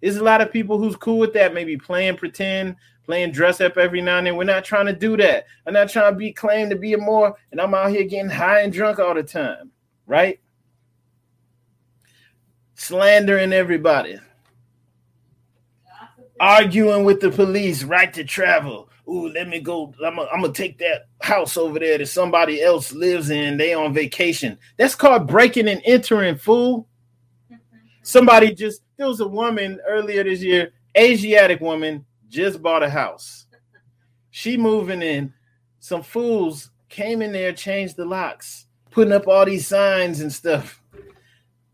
There's a lot of people who's cool with that, maybe playing pretend, playing dress up every now and then. We're not trying to do that. I'm not trying to be claimed to be a Moor, and I'm out here getting high and drunk all the time, right? Slandering everybody, arguing with the police, right to travel. Ooh, let me go. I'm gonna take that house over there that somebody else lives in. They on vacation. That's called breaking and entering, fool. Mm-hmm. Somebody just there was a woman earlier this year, Asiatic woman, just bought a house. She moving in. Some fools came in there, changed the locks, putting up all these signs and stuff.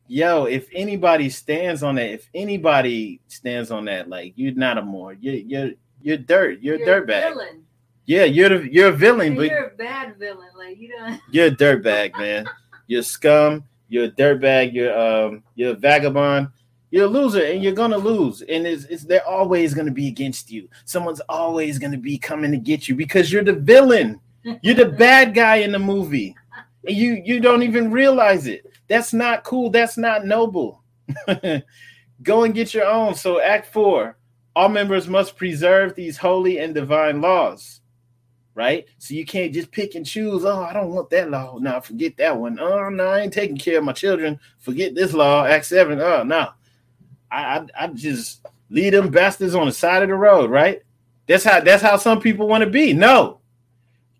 Yo, if anybody stands on that, if anybody stands on that, like you're not a Moor, You're you're you're dirt. You're, you're dirtbag. Yeah, you're the, you're a villain, and but you're a bad villain. Like you don't. [laughs] You're a dirtbag, man. You're scum. You're a dirtbag. You're um. You're a vagabond. You're a loser, and you're gonna lose. And it's, it's they're always gonna be against you. Someone's always gonna be coming to get you because you're the villain. You're the bad guy in the movie, and you you don't even realize it. That's not cool. That's not noble. [laughs] Go and get your own. So, Act Four: All members must preserve these holy and divine laws right? So you can't just pick and choose. Oh, I don't want that law. No, forget that one. Oh no, I ain't taking care of my children. Forget this law. Act seven. Oh no, I I, just leave them bastards on the side of the road, right? That's how that's how some people want to be. No,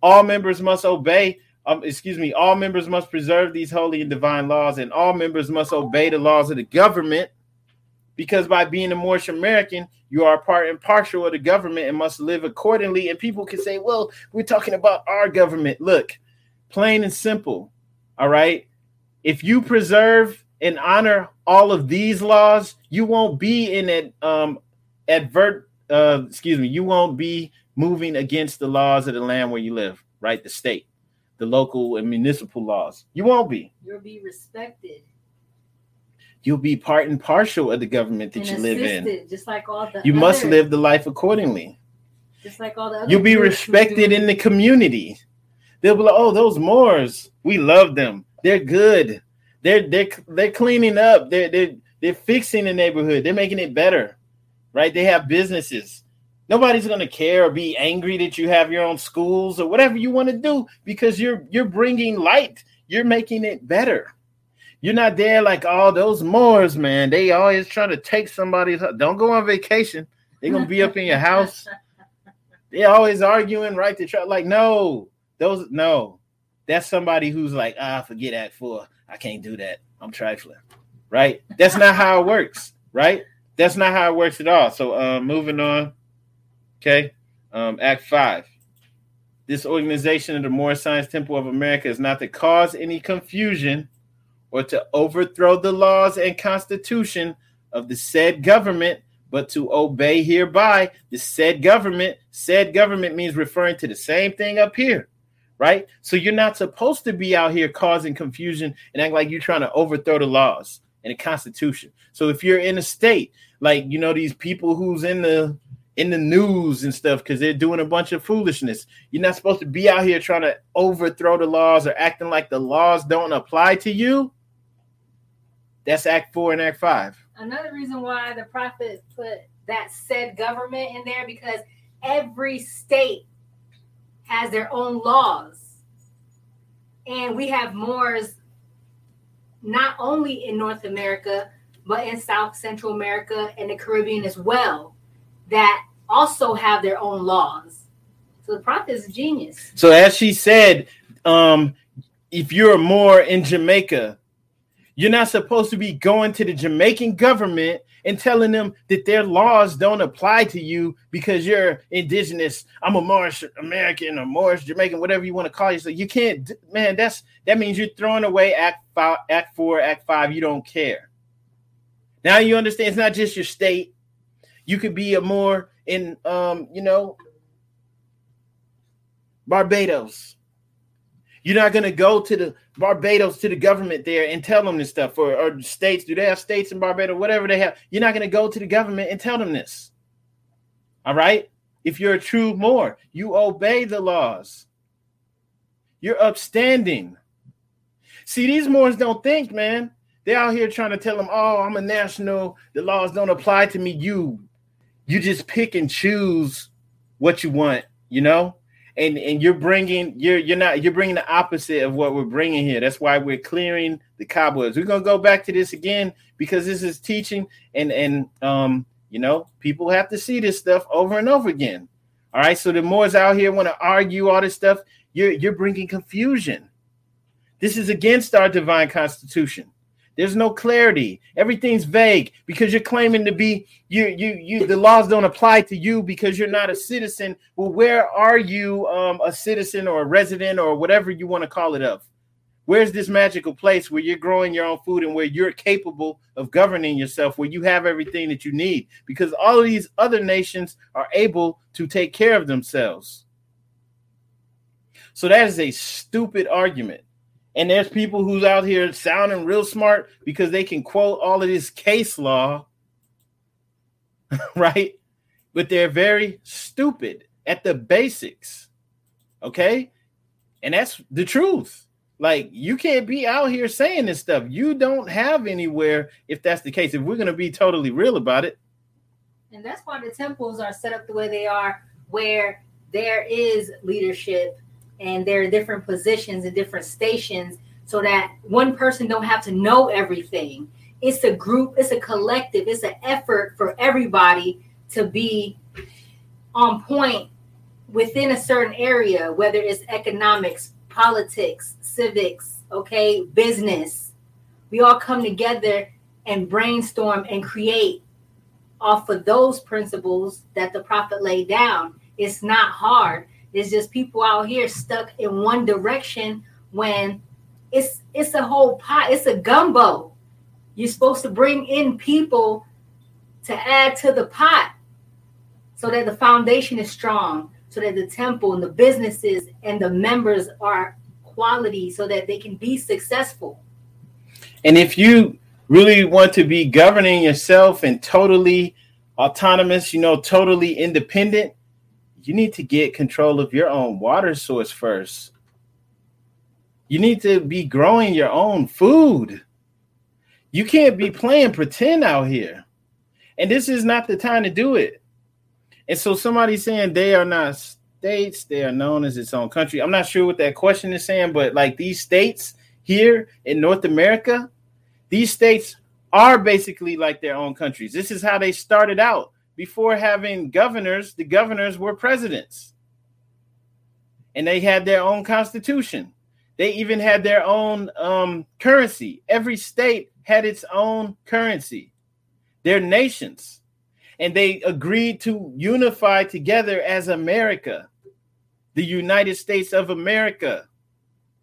all members must obey. Um, excuse me. All members must preserve these holy and divine laws, and all members must obey the laws of the government. Because by being a Moorish American, you are part and partial of the government and must live accordingly. And people can say, well, we're talking about our government. Look, plain and simple. All right. If you preserve and honor all of these laws, you won't be in an um advert uh excuse me, you won't be moving against the laws of the land where you live, right? The state, the local and municipal laws. You won't be. You'll be respected you'll be part and partial of the government that and you live in. Just like all the you other, must live the life accordingly. Just like all the You'll be respected in the community. They'll be like, oh, those Moors, we love them. They're good. They're they're they're cleaning up. They're they're they're fixing the neighborhood. They're making it better. Right? They have businesses. Nobody's gonna care or be angry that you have your own schools or whatever you want to do because you're you're bringing light. You're making it better you're not there like all those Moors, man. They always trying to take somebody's. Don't go on vacation. They're gonna be up in your house. [laughs] They always arguing, right? To try like no, those no. That's somebody who's like, ah, forget Act Four. I can't do that. I'm trifling, right? That's not how it works, right? That's not how it works at all. So, um, moving on. Okay, um, Act Five. This organization of the Moorish Science Temple of America is not to cause any confusion or to overthrow the laws and constitution of the said government, but to obey hereby the said government. Said government means referring to the same thing up here, right? So you're not supposed to be out here causing confusion and act like you're trying to overthrow the laws and the constitution. So if you're in a state like you know these people who's in the in the news and stuff because they're doing a bunch of foolishness. You're not supposed to be out here trying to overthrow the laws or acting like the laws don't apply to you. That's Act Four and Act Five. Another reason why the prophet put that said government in there because every state has their own laws. And we have Moors not only in North America, but in South Central America and the Caribbean as well, that also have their own laws. So the prophet is a genius. So as she said, um, if you're Moor in Jamaica, you're not supposed to be going to the Jamaican government and telling them that their laws don't apply to you because you're indigenous. I'm a Moorish American or Moorish Jamaican, whatever you want to call yourself. You can't, man. That's that means you're throwing away Act five, Act Four, Act Five. You don't care. Now you understand it's not just your state. You could be a Moor in um, you know, Barbados. You're not gonna go to the Barbados to the government there and tell them this stuff, or, or states. Do they have states in Barbados? Whatever they have, you're not gonna go to the government and tell them this. All right. If you're a true Moor, you obey the laws. You're upstanding. See, these Moors don't think, man. They're out here trying to tell them, "Oh, I'm a national. The laws don't apply to me." You, you just pick and choose what you want, you know and and you're bringing you're you're not you're bringing the opposite of what we're bringing here. That's why we're clearing the cobwebs. We're gonna go back to this again because this is teaching, and and um you know people have to see this stuff over and over again. All right, so the Moors out here want to argue all this stuff. You're you're bringing confusion. This is against our divine constitution. There's no clarity. Everything's vague because you're claiming to be you you you the laws don't apply to you because you're not a citizen. Well, where are you um, a citizen or a resident or whatever you want to call it of? Where's this magical place where you're growing your own food and where you're capable of governing yourself, where you have everything that you need? Because all of these other nations are able to take care of themselves. So that is a stupid argument. And there's people who's out here sounding real smart because they can quote all of this case law, [laughs] right? But they're very stupid at the basics. Okay? And that's the truth. Like you can't be out here saying this stuff. You don't have anywhere if that's the case. If we're going to be totally real about it. And that's why the temples are set up the way they are where there is leadership and there are different positions and different stations so that one person don't have to know everything. It's a group it's a collective it's an effort for everybody to be on point within a certain area whether it's economics politics civics okay business. We all come together and brainstorm and create off of those principles that the prophet laid down. It's not hard it's just people out here stuck in one direction when it's it's a whole pot, it's a gumbo. You're supposed to bring in people to add to the pot so that the foundation is strong, so that the temple and the businesses and the members are quality so that they can be successful. And if you really want to be governing yourself and totally autonomous, you know, totally independent, you need to get control of your own water source first. You need to be growing your own food. You can't be playing pretend out here. And this is not the time to do it. And so somebody saying they are not states, they are known as its own country. I'm not sure what that question is saying, but like these states here in North America, these states are basically like their own countries. This is how they started out before having governors, the governors were presidents. And they had their own constitution. They even had their own um, currency. Every state had its own currency. They're nations. And they agreed to unify together as America, the United States of America.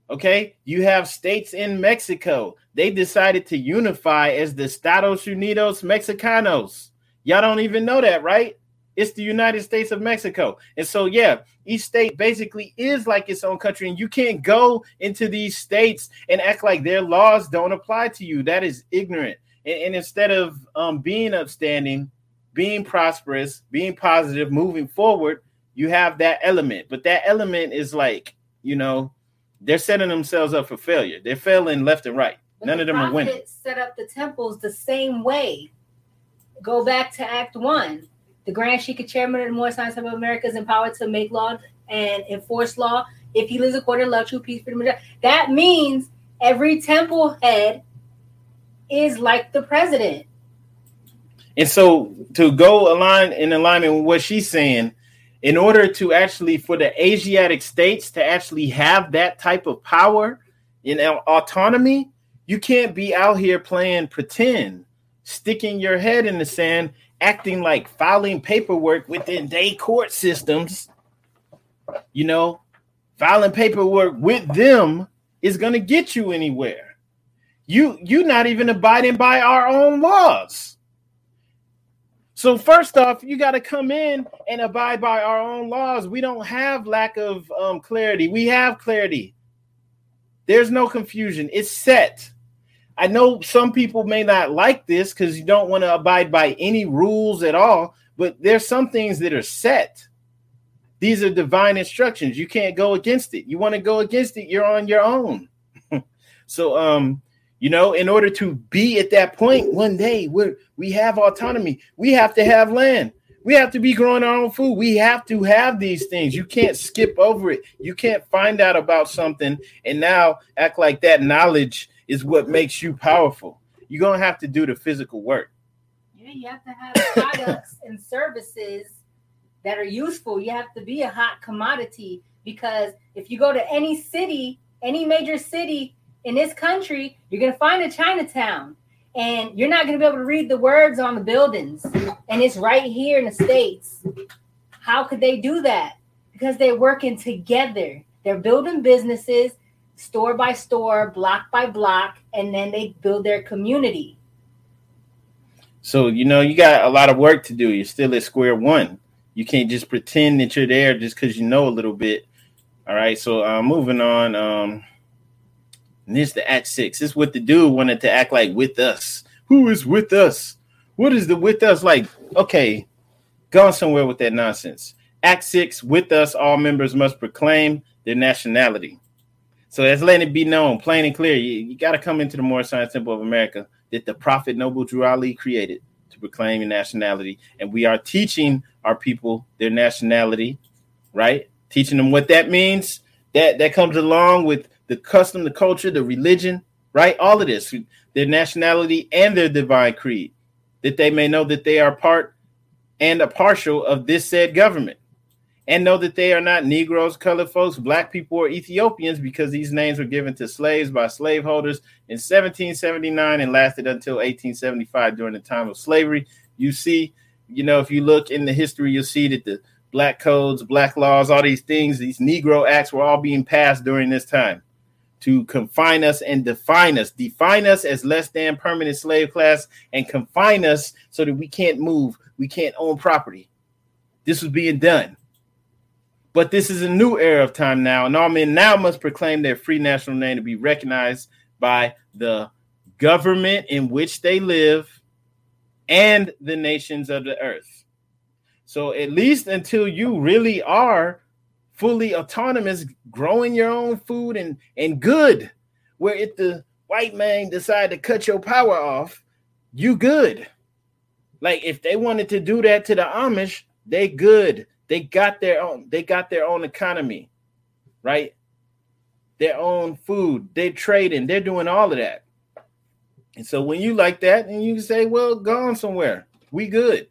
Okay, you have states in Mexico. They decided to unify as the Estados Unidos Mexicanos. Y'all don't even know that, right? It's the United States of Mexico. And so, yeah, each state basically is like its own country. And you can't go into these states and act like their laws don't apply to you. That is ignorant. And, and instead of um, being upstanding, being prosperous, being positive, moving forward, you have that element. But that element is like, you know, they're setting themselves up for failure. They're failing left and right. But None the of them are winning. Set up the temples the same way. Go back to Act One the Grand Sheikah Chairman of the Moorish Science of America is empowered to make law and enforce law if he lives according to love, true peace, freedom. That means every temple head is like the president. And so to go align in alignment with what she's saying, in order to actually for the Asiatic states to actually have that type of power in uh, autonomy, you can't be out here playing pretend, sticking your head in the sand acting like filing paperwork within day court systems, you know, filing paperwork with them is going to get you anywhere. You you not even abiding by our own laws. So first off, you got to come in and abide by our own laws. We don't have lack of um, clarity. We have clarity. There's no confusion. It's set. I know some people may not like this because you don't want to abide by any rules at all, but there's some things that are set. These are divine instructions. You can't go against it. You want to go against it, you're on your own. [laughs] so um you know, in order to be at that point one day where we have autonomy, we have to have land. We have to be growing our own food. We have to have these things. You can't skip over it. You can't find out about something and now act like that knowledge is what makes you powerful. You're going to have to do the physical work. Yeah, you have to have [coughs] products and services that are useful. You have to be a hot commodity because if you go to any city, any major city in this country, you're going to find a Chinatown and you're not going to be able to read the words on the buildings. And it's right here in the States. How could they do that? Because they're working together. They're building businesses store by store, block by block, and then they build their community. So, you know, you got a lot of work to do. You're still at square one. You can't just pretend that you're there just because you know a little bit. All right. So, uh, moving on. Um, and this the Act Six. This is what the dude wanted to act like with us. Who is with us? What is the with us like? Okay, going somewhere with that nonsense. Act Six, with us, all members must proclaim their nationality. So that's letting it be known, plain and clear. You, you got to come into the Moorish Science Temple of America that the Prophet Noble Drew Ali created to proclaim your nationality, and we are teaching our people their nationality, right? Teaching them what that means. That that comes along with the custom, the culture, the religion, right? All of this, their nationality and their divine creed, that they may know that they are part and a partial of this said government, and know that they are not Negroes, colored folks, black people, or Ethiopians, because these names were given to slaves by slaveholders in 1779 and lasted until 1875 during the time of slavery. You see, you know, if you look in the history, you'll see that the black codes, black laws, all these things, these Negro acts were all being passed during this time to confine us and define us, define us as less than permanent slave class, and confine us so that we can't move, we can't own property. This was being done. But this is a new era of time now, and all men now must proclaim their free national name to be recognized by the government in which they live and the nations of the earth. So, at least until you really are fully autonomous, growing your own food and and good. Where if the white man decide to cut your power off, you good. Like if they wanted to do that to the Amish, they good. They got their own. They got their own economy, right? Their own food. They're trading. They're doing all of that. And so when you like that, and you say, "Well, gone somewhere. We good."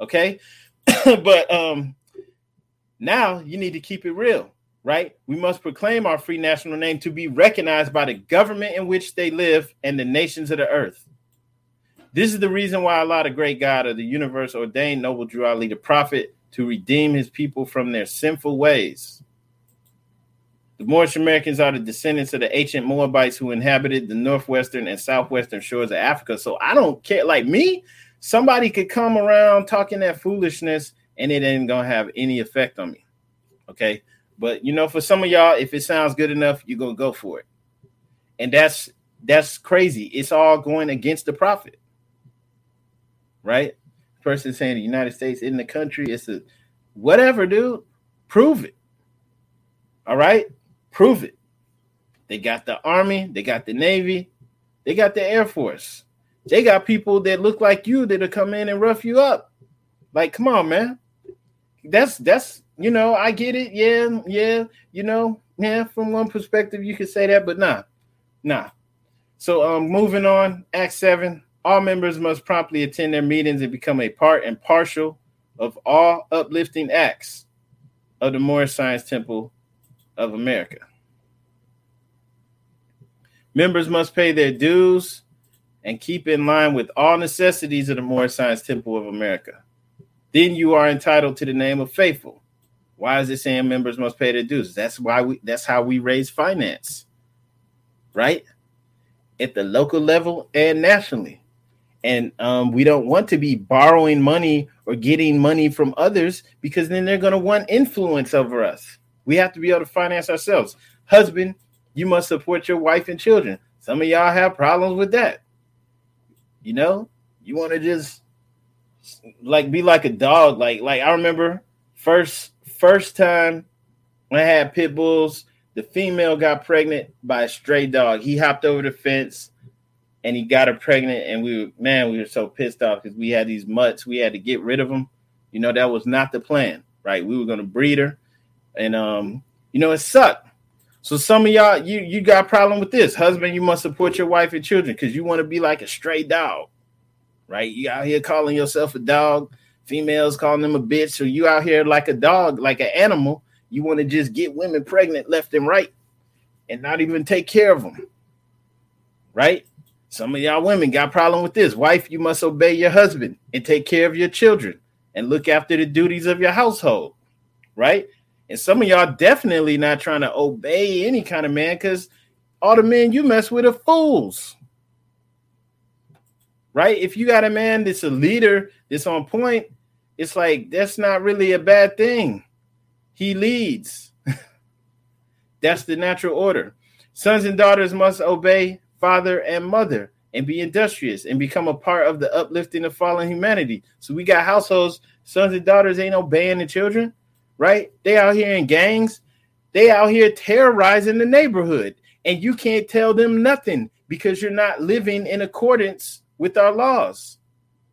Okay, [coughs] but um, now you need to keep it real, right? We must proclaim our free national name to be recognized by the government in which they live and the nations of the earth. This is the reason why Allah, the great God of the universe, ordained Noble Drew Ali, the prophet, to redeem his people from their sinful ways. The Moorish Americans are the descendants of the ancient Moabites who inhabited the northwestern and southwestern shores of Africa. So I don't care. Like me, somebody could come around talking that foolishness and it ain't gonna have any effect on me. Okay. But you know, for some of y'all, if it sounds good enough, you're gonna go for it. And that's that's crazy. It's all going against the prophet. Right? Person saying the United States in the country, it's a whatever, dude. Prove it. All right, prove it. They got the army, they got the navy, they got the air force. They got people that look like you that'll come in and rough you up. Like, come on, man that's that's you know I get it. Yeah, yeah, you know, yeah. From one perspective, you could say that, but nah, nah. So um, moving on, Act Seven. All members must promptly attend their meetings and become a part and partial of all uplifting acts of the Moorish Science Temple of America. Members must pay their dues and keep in line with all necessities of the Moorish Science Temple of America then you are entitled to the name of faithful. Why is it saying members must pay their dues? That's why we that's how we raise finance. Right? at the local level and nationally. And um, we don't want to be borrowing money or getting money from others because then they're going to want influence over us. We have to be able to finance ourselves. Husband, you must support your wife and children. Some of y'all have problems with that. You know, you want to just like be like a dog. Like like I remember first first time I had pit bulls. The female got pregnant by a stray dog. He hopped over the fence and he got her pregnant. And we were, man, we were so pissed off because we had these mutts. We had to get rid of them. You know, that was not the plan, right? We were going to breed her. And, um, you know, it sucked. So some of y'all, you you got a problem with this. Husband, you must support your wife and children because you want to be like a stray dog, right? You out here calling yourself a dog, females calling them a bitch. So you out here like a dog, like an animal. You want to just get women pregnant left and right and not even take care of them, right? Some of y'all women got problem with this. Wife, you must obey your husband and take care of your children and look after the duties of your household, right? And some of y'all definitely not trying to obey any kind of man because all the men you mess with are fools. Right? If you got a man that's a leader that's on point, it's like that's not really a bad thing. He leads. [laughs] that's the natural order. Sons and daughters must obey father and mother and be industrious and become a part of the uplifting of fallen humanity. So we got households, sons and daughters ain't obeying the children, right? They out here in gangs, they out here terrorizing the neighborhood, and you can't tell them nothing because you're not living in accordance with our laws.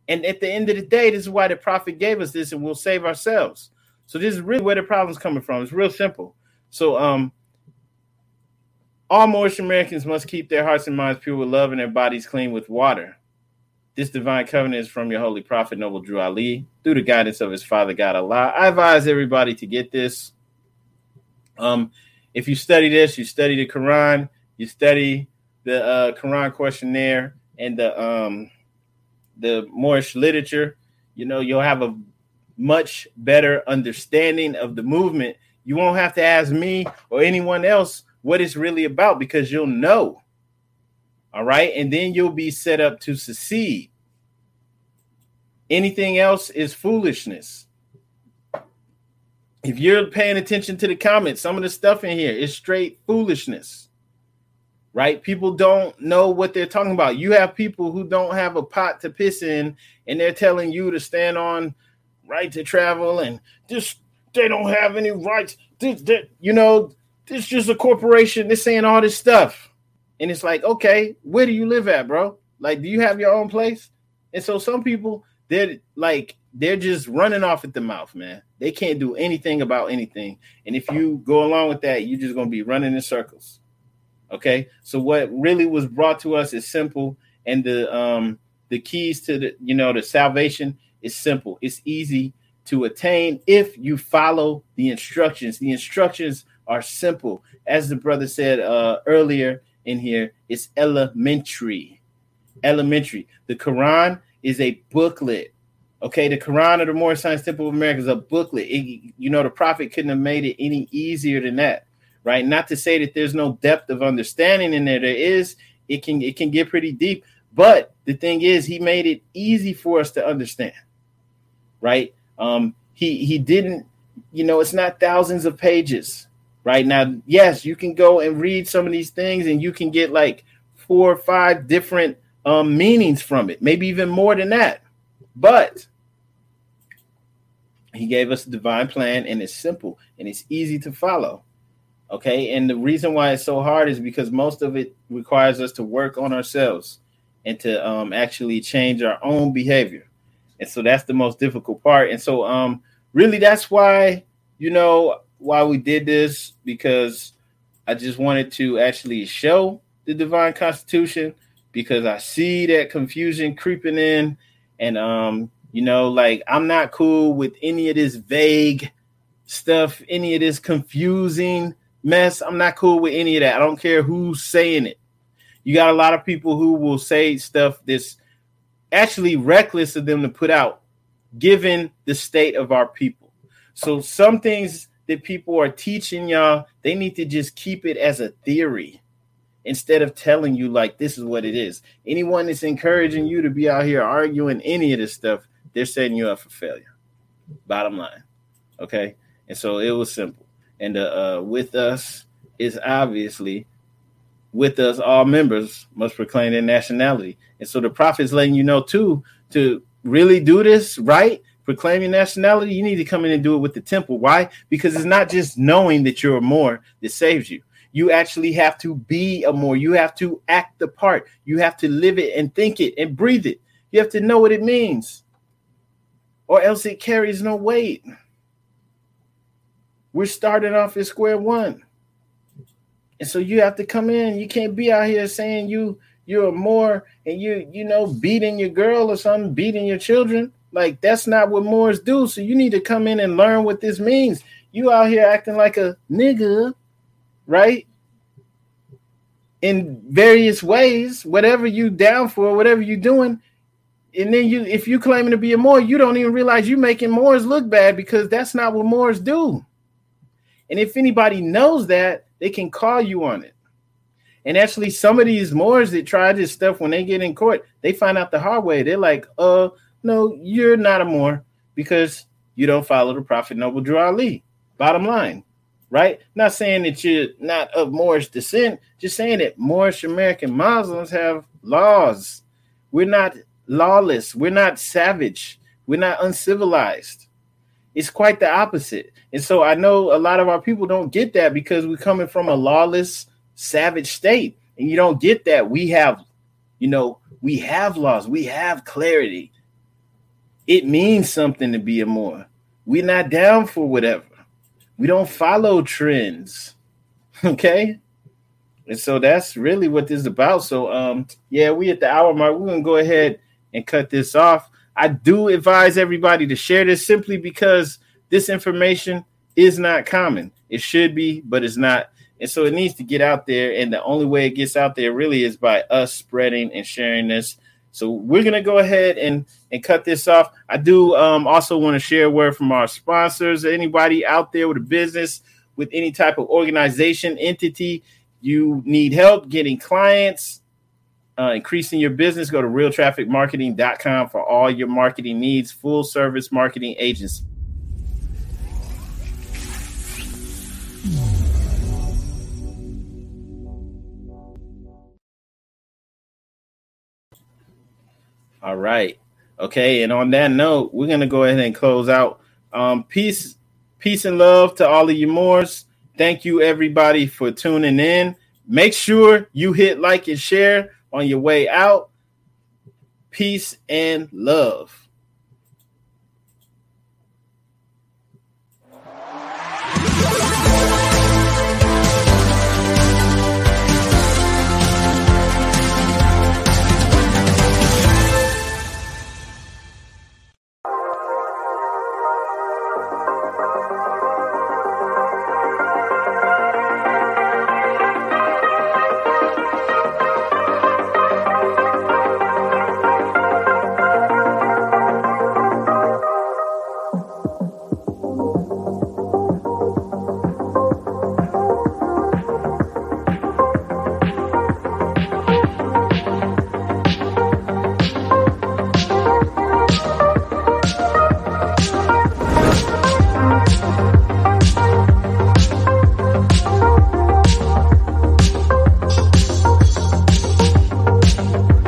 And at the end of the day, this is why the prophet gave us this, and we'll save ourselves. So this is really where the problem's coming from. It's real simple. So um all Moorish Americans must keep their hearts and minds pure with love and their bodies clean with water. This divine covenant is from your holy prophet, Noble Drew Ali, through the guidance of his father, God Allah. I advise everybody to get this. Um, if you study this, you study the Quran, you study the uh, Quran questionnaire and the um, the Moorish literature, you know, you'll have a much better understanding of the movement. You won't have to ask me or anyone else what it's really about because you'll know. All right. And then you'll be set up to succeed. Anything else is foolishness. If you're paying attention to the comments, some of the stuff in here is straight foolishness. Right? People don't know what they're talking about. You have people who don't have a pot to piss in, and they're telling you to stand on right to travel and just they don't have any rights. that you know, this just a corporation. They're saying all this stuff. And it's like, okay, where do you live at, bro? Like, do you have your own place? And so some people, they're like, they're just running off at the mouth, man. They can't do anything about anything. And if you go along with that, you're just gonna be running in circles. Okay. So what really was brought to us is simple, and the um the keys to the you know the salvation is simple. It's easy to attain if you follow the instructions. The instructions are simple. As the brother said uh, earlier in here, it's elementary. Elementary. The Quran is a booklet. Okay, the Quran of the Moorish Science Temple of America is a booklet. It, you know, the prophet couldn't have made it any easier than that, right? Not to say that there's no depth of understanding in there. There is. It can it can get pretty deep, but the thing is, he made it easy for us to understand, right? Um, he he didn't, you know, it's not thousands of pages right? Now yes you can go and read some of these things and you can get like four or five different um, meanings from it maybe even more than that. But he gave us a divine plan and it's simple and it's easy to follow okay? And the reason why it's so hard is because most of it requires us to work on ourselves and to um, actually change our own behavior. And so that's the most difficult part. And so um really that's why you know why we did this because I just wanted to actually show the divine constitution because I see that confusion creeping in and um you know like I'm not cool with any of this vague stuff, any of this confusing mess. I'm not cool with any of that. I don't care who's saying it. You got a lot of people who will say stuff that's actually reckless of them to put out given the state of our people. So some things that people are teaching y'all, they need to just keep it as a theory instead of telling you like this is what it is. Anyone that's encouraging you to be out here arguing any of this stuff, they're setting you up for failure. Bottom line. Okay. And so it was simple. And uh, uh, with us is obviously with us, all members must proclaim their nationality. And so the prophet's letting you know too to really do this right, proclaim your nationality, you need to come in and do it with the temple. Why? Because it's not just knowing that you're a Moor that saves you. You actually have to be a Moor. You have to act the part. You have to live it and think it and breathe it. You have to know what it means, or else it carries no weight. We're starting off at square one. And so you have to come in. You can't be out here saying you you're a Moor and you you know beating your girl or something, beating your children. Like that's not what Moors do. So you need to come in and learn what this means. You out here acting like a nigga, right? In various ways, whatever you down for, whatever you doing, and then you if you claiming to be a Moor, you don't even realize you making Moors look bad because that's not what Moors do. And if anybody knows that, they can call you on it. And actually, some of these Moors that try this stuff when they get in court, they find out the hard way. They're like, uh, no, you're not a Moor because you don't follow the Prophet Noble Drew Ali. Bottom line, right? Not saying that you're not of Moorish descent, just saying that Moorish American Muslims have laws. We're not lawless, we're not savage, we're not uncivilized. It's quite the opposite. And so I know a lot of our people don't get that because we're coming from a lawless, savage state. And you don't get that. We have, you know, we have laws, we have clarity. It means something to be a Moor. We're not down for whatever. We don't follow trends. [laughs] Okay. And so that's really what this is about. So um yeah, we at the hour mark. We're gonna go ahead and cut this off. I do advise everybody to share this simply because this information is not common. It should be, but it's not. And so it needs to get out there. And the only way it gets out there really is by us spreading and sharing this. So we're gonna go ahead and and cut this off. I do um, also want to share a word from our sponsors. Anybody out there with a business, with any type of organization, entity, you need help getting clients, uh, increasing your business, go to realtrafficmarketing.com for all your marketing needs, full service marketing agency. All right. Okay. And on that note, we're gonna go ahead and close out. Um, peace, peace and love to all of you Moors. Thank you everybody for tuning in. Make sure you hit like and share on your way out. Peace and love.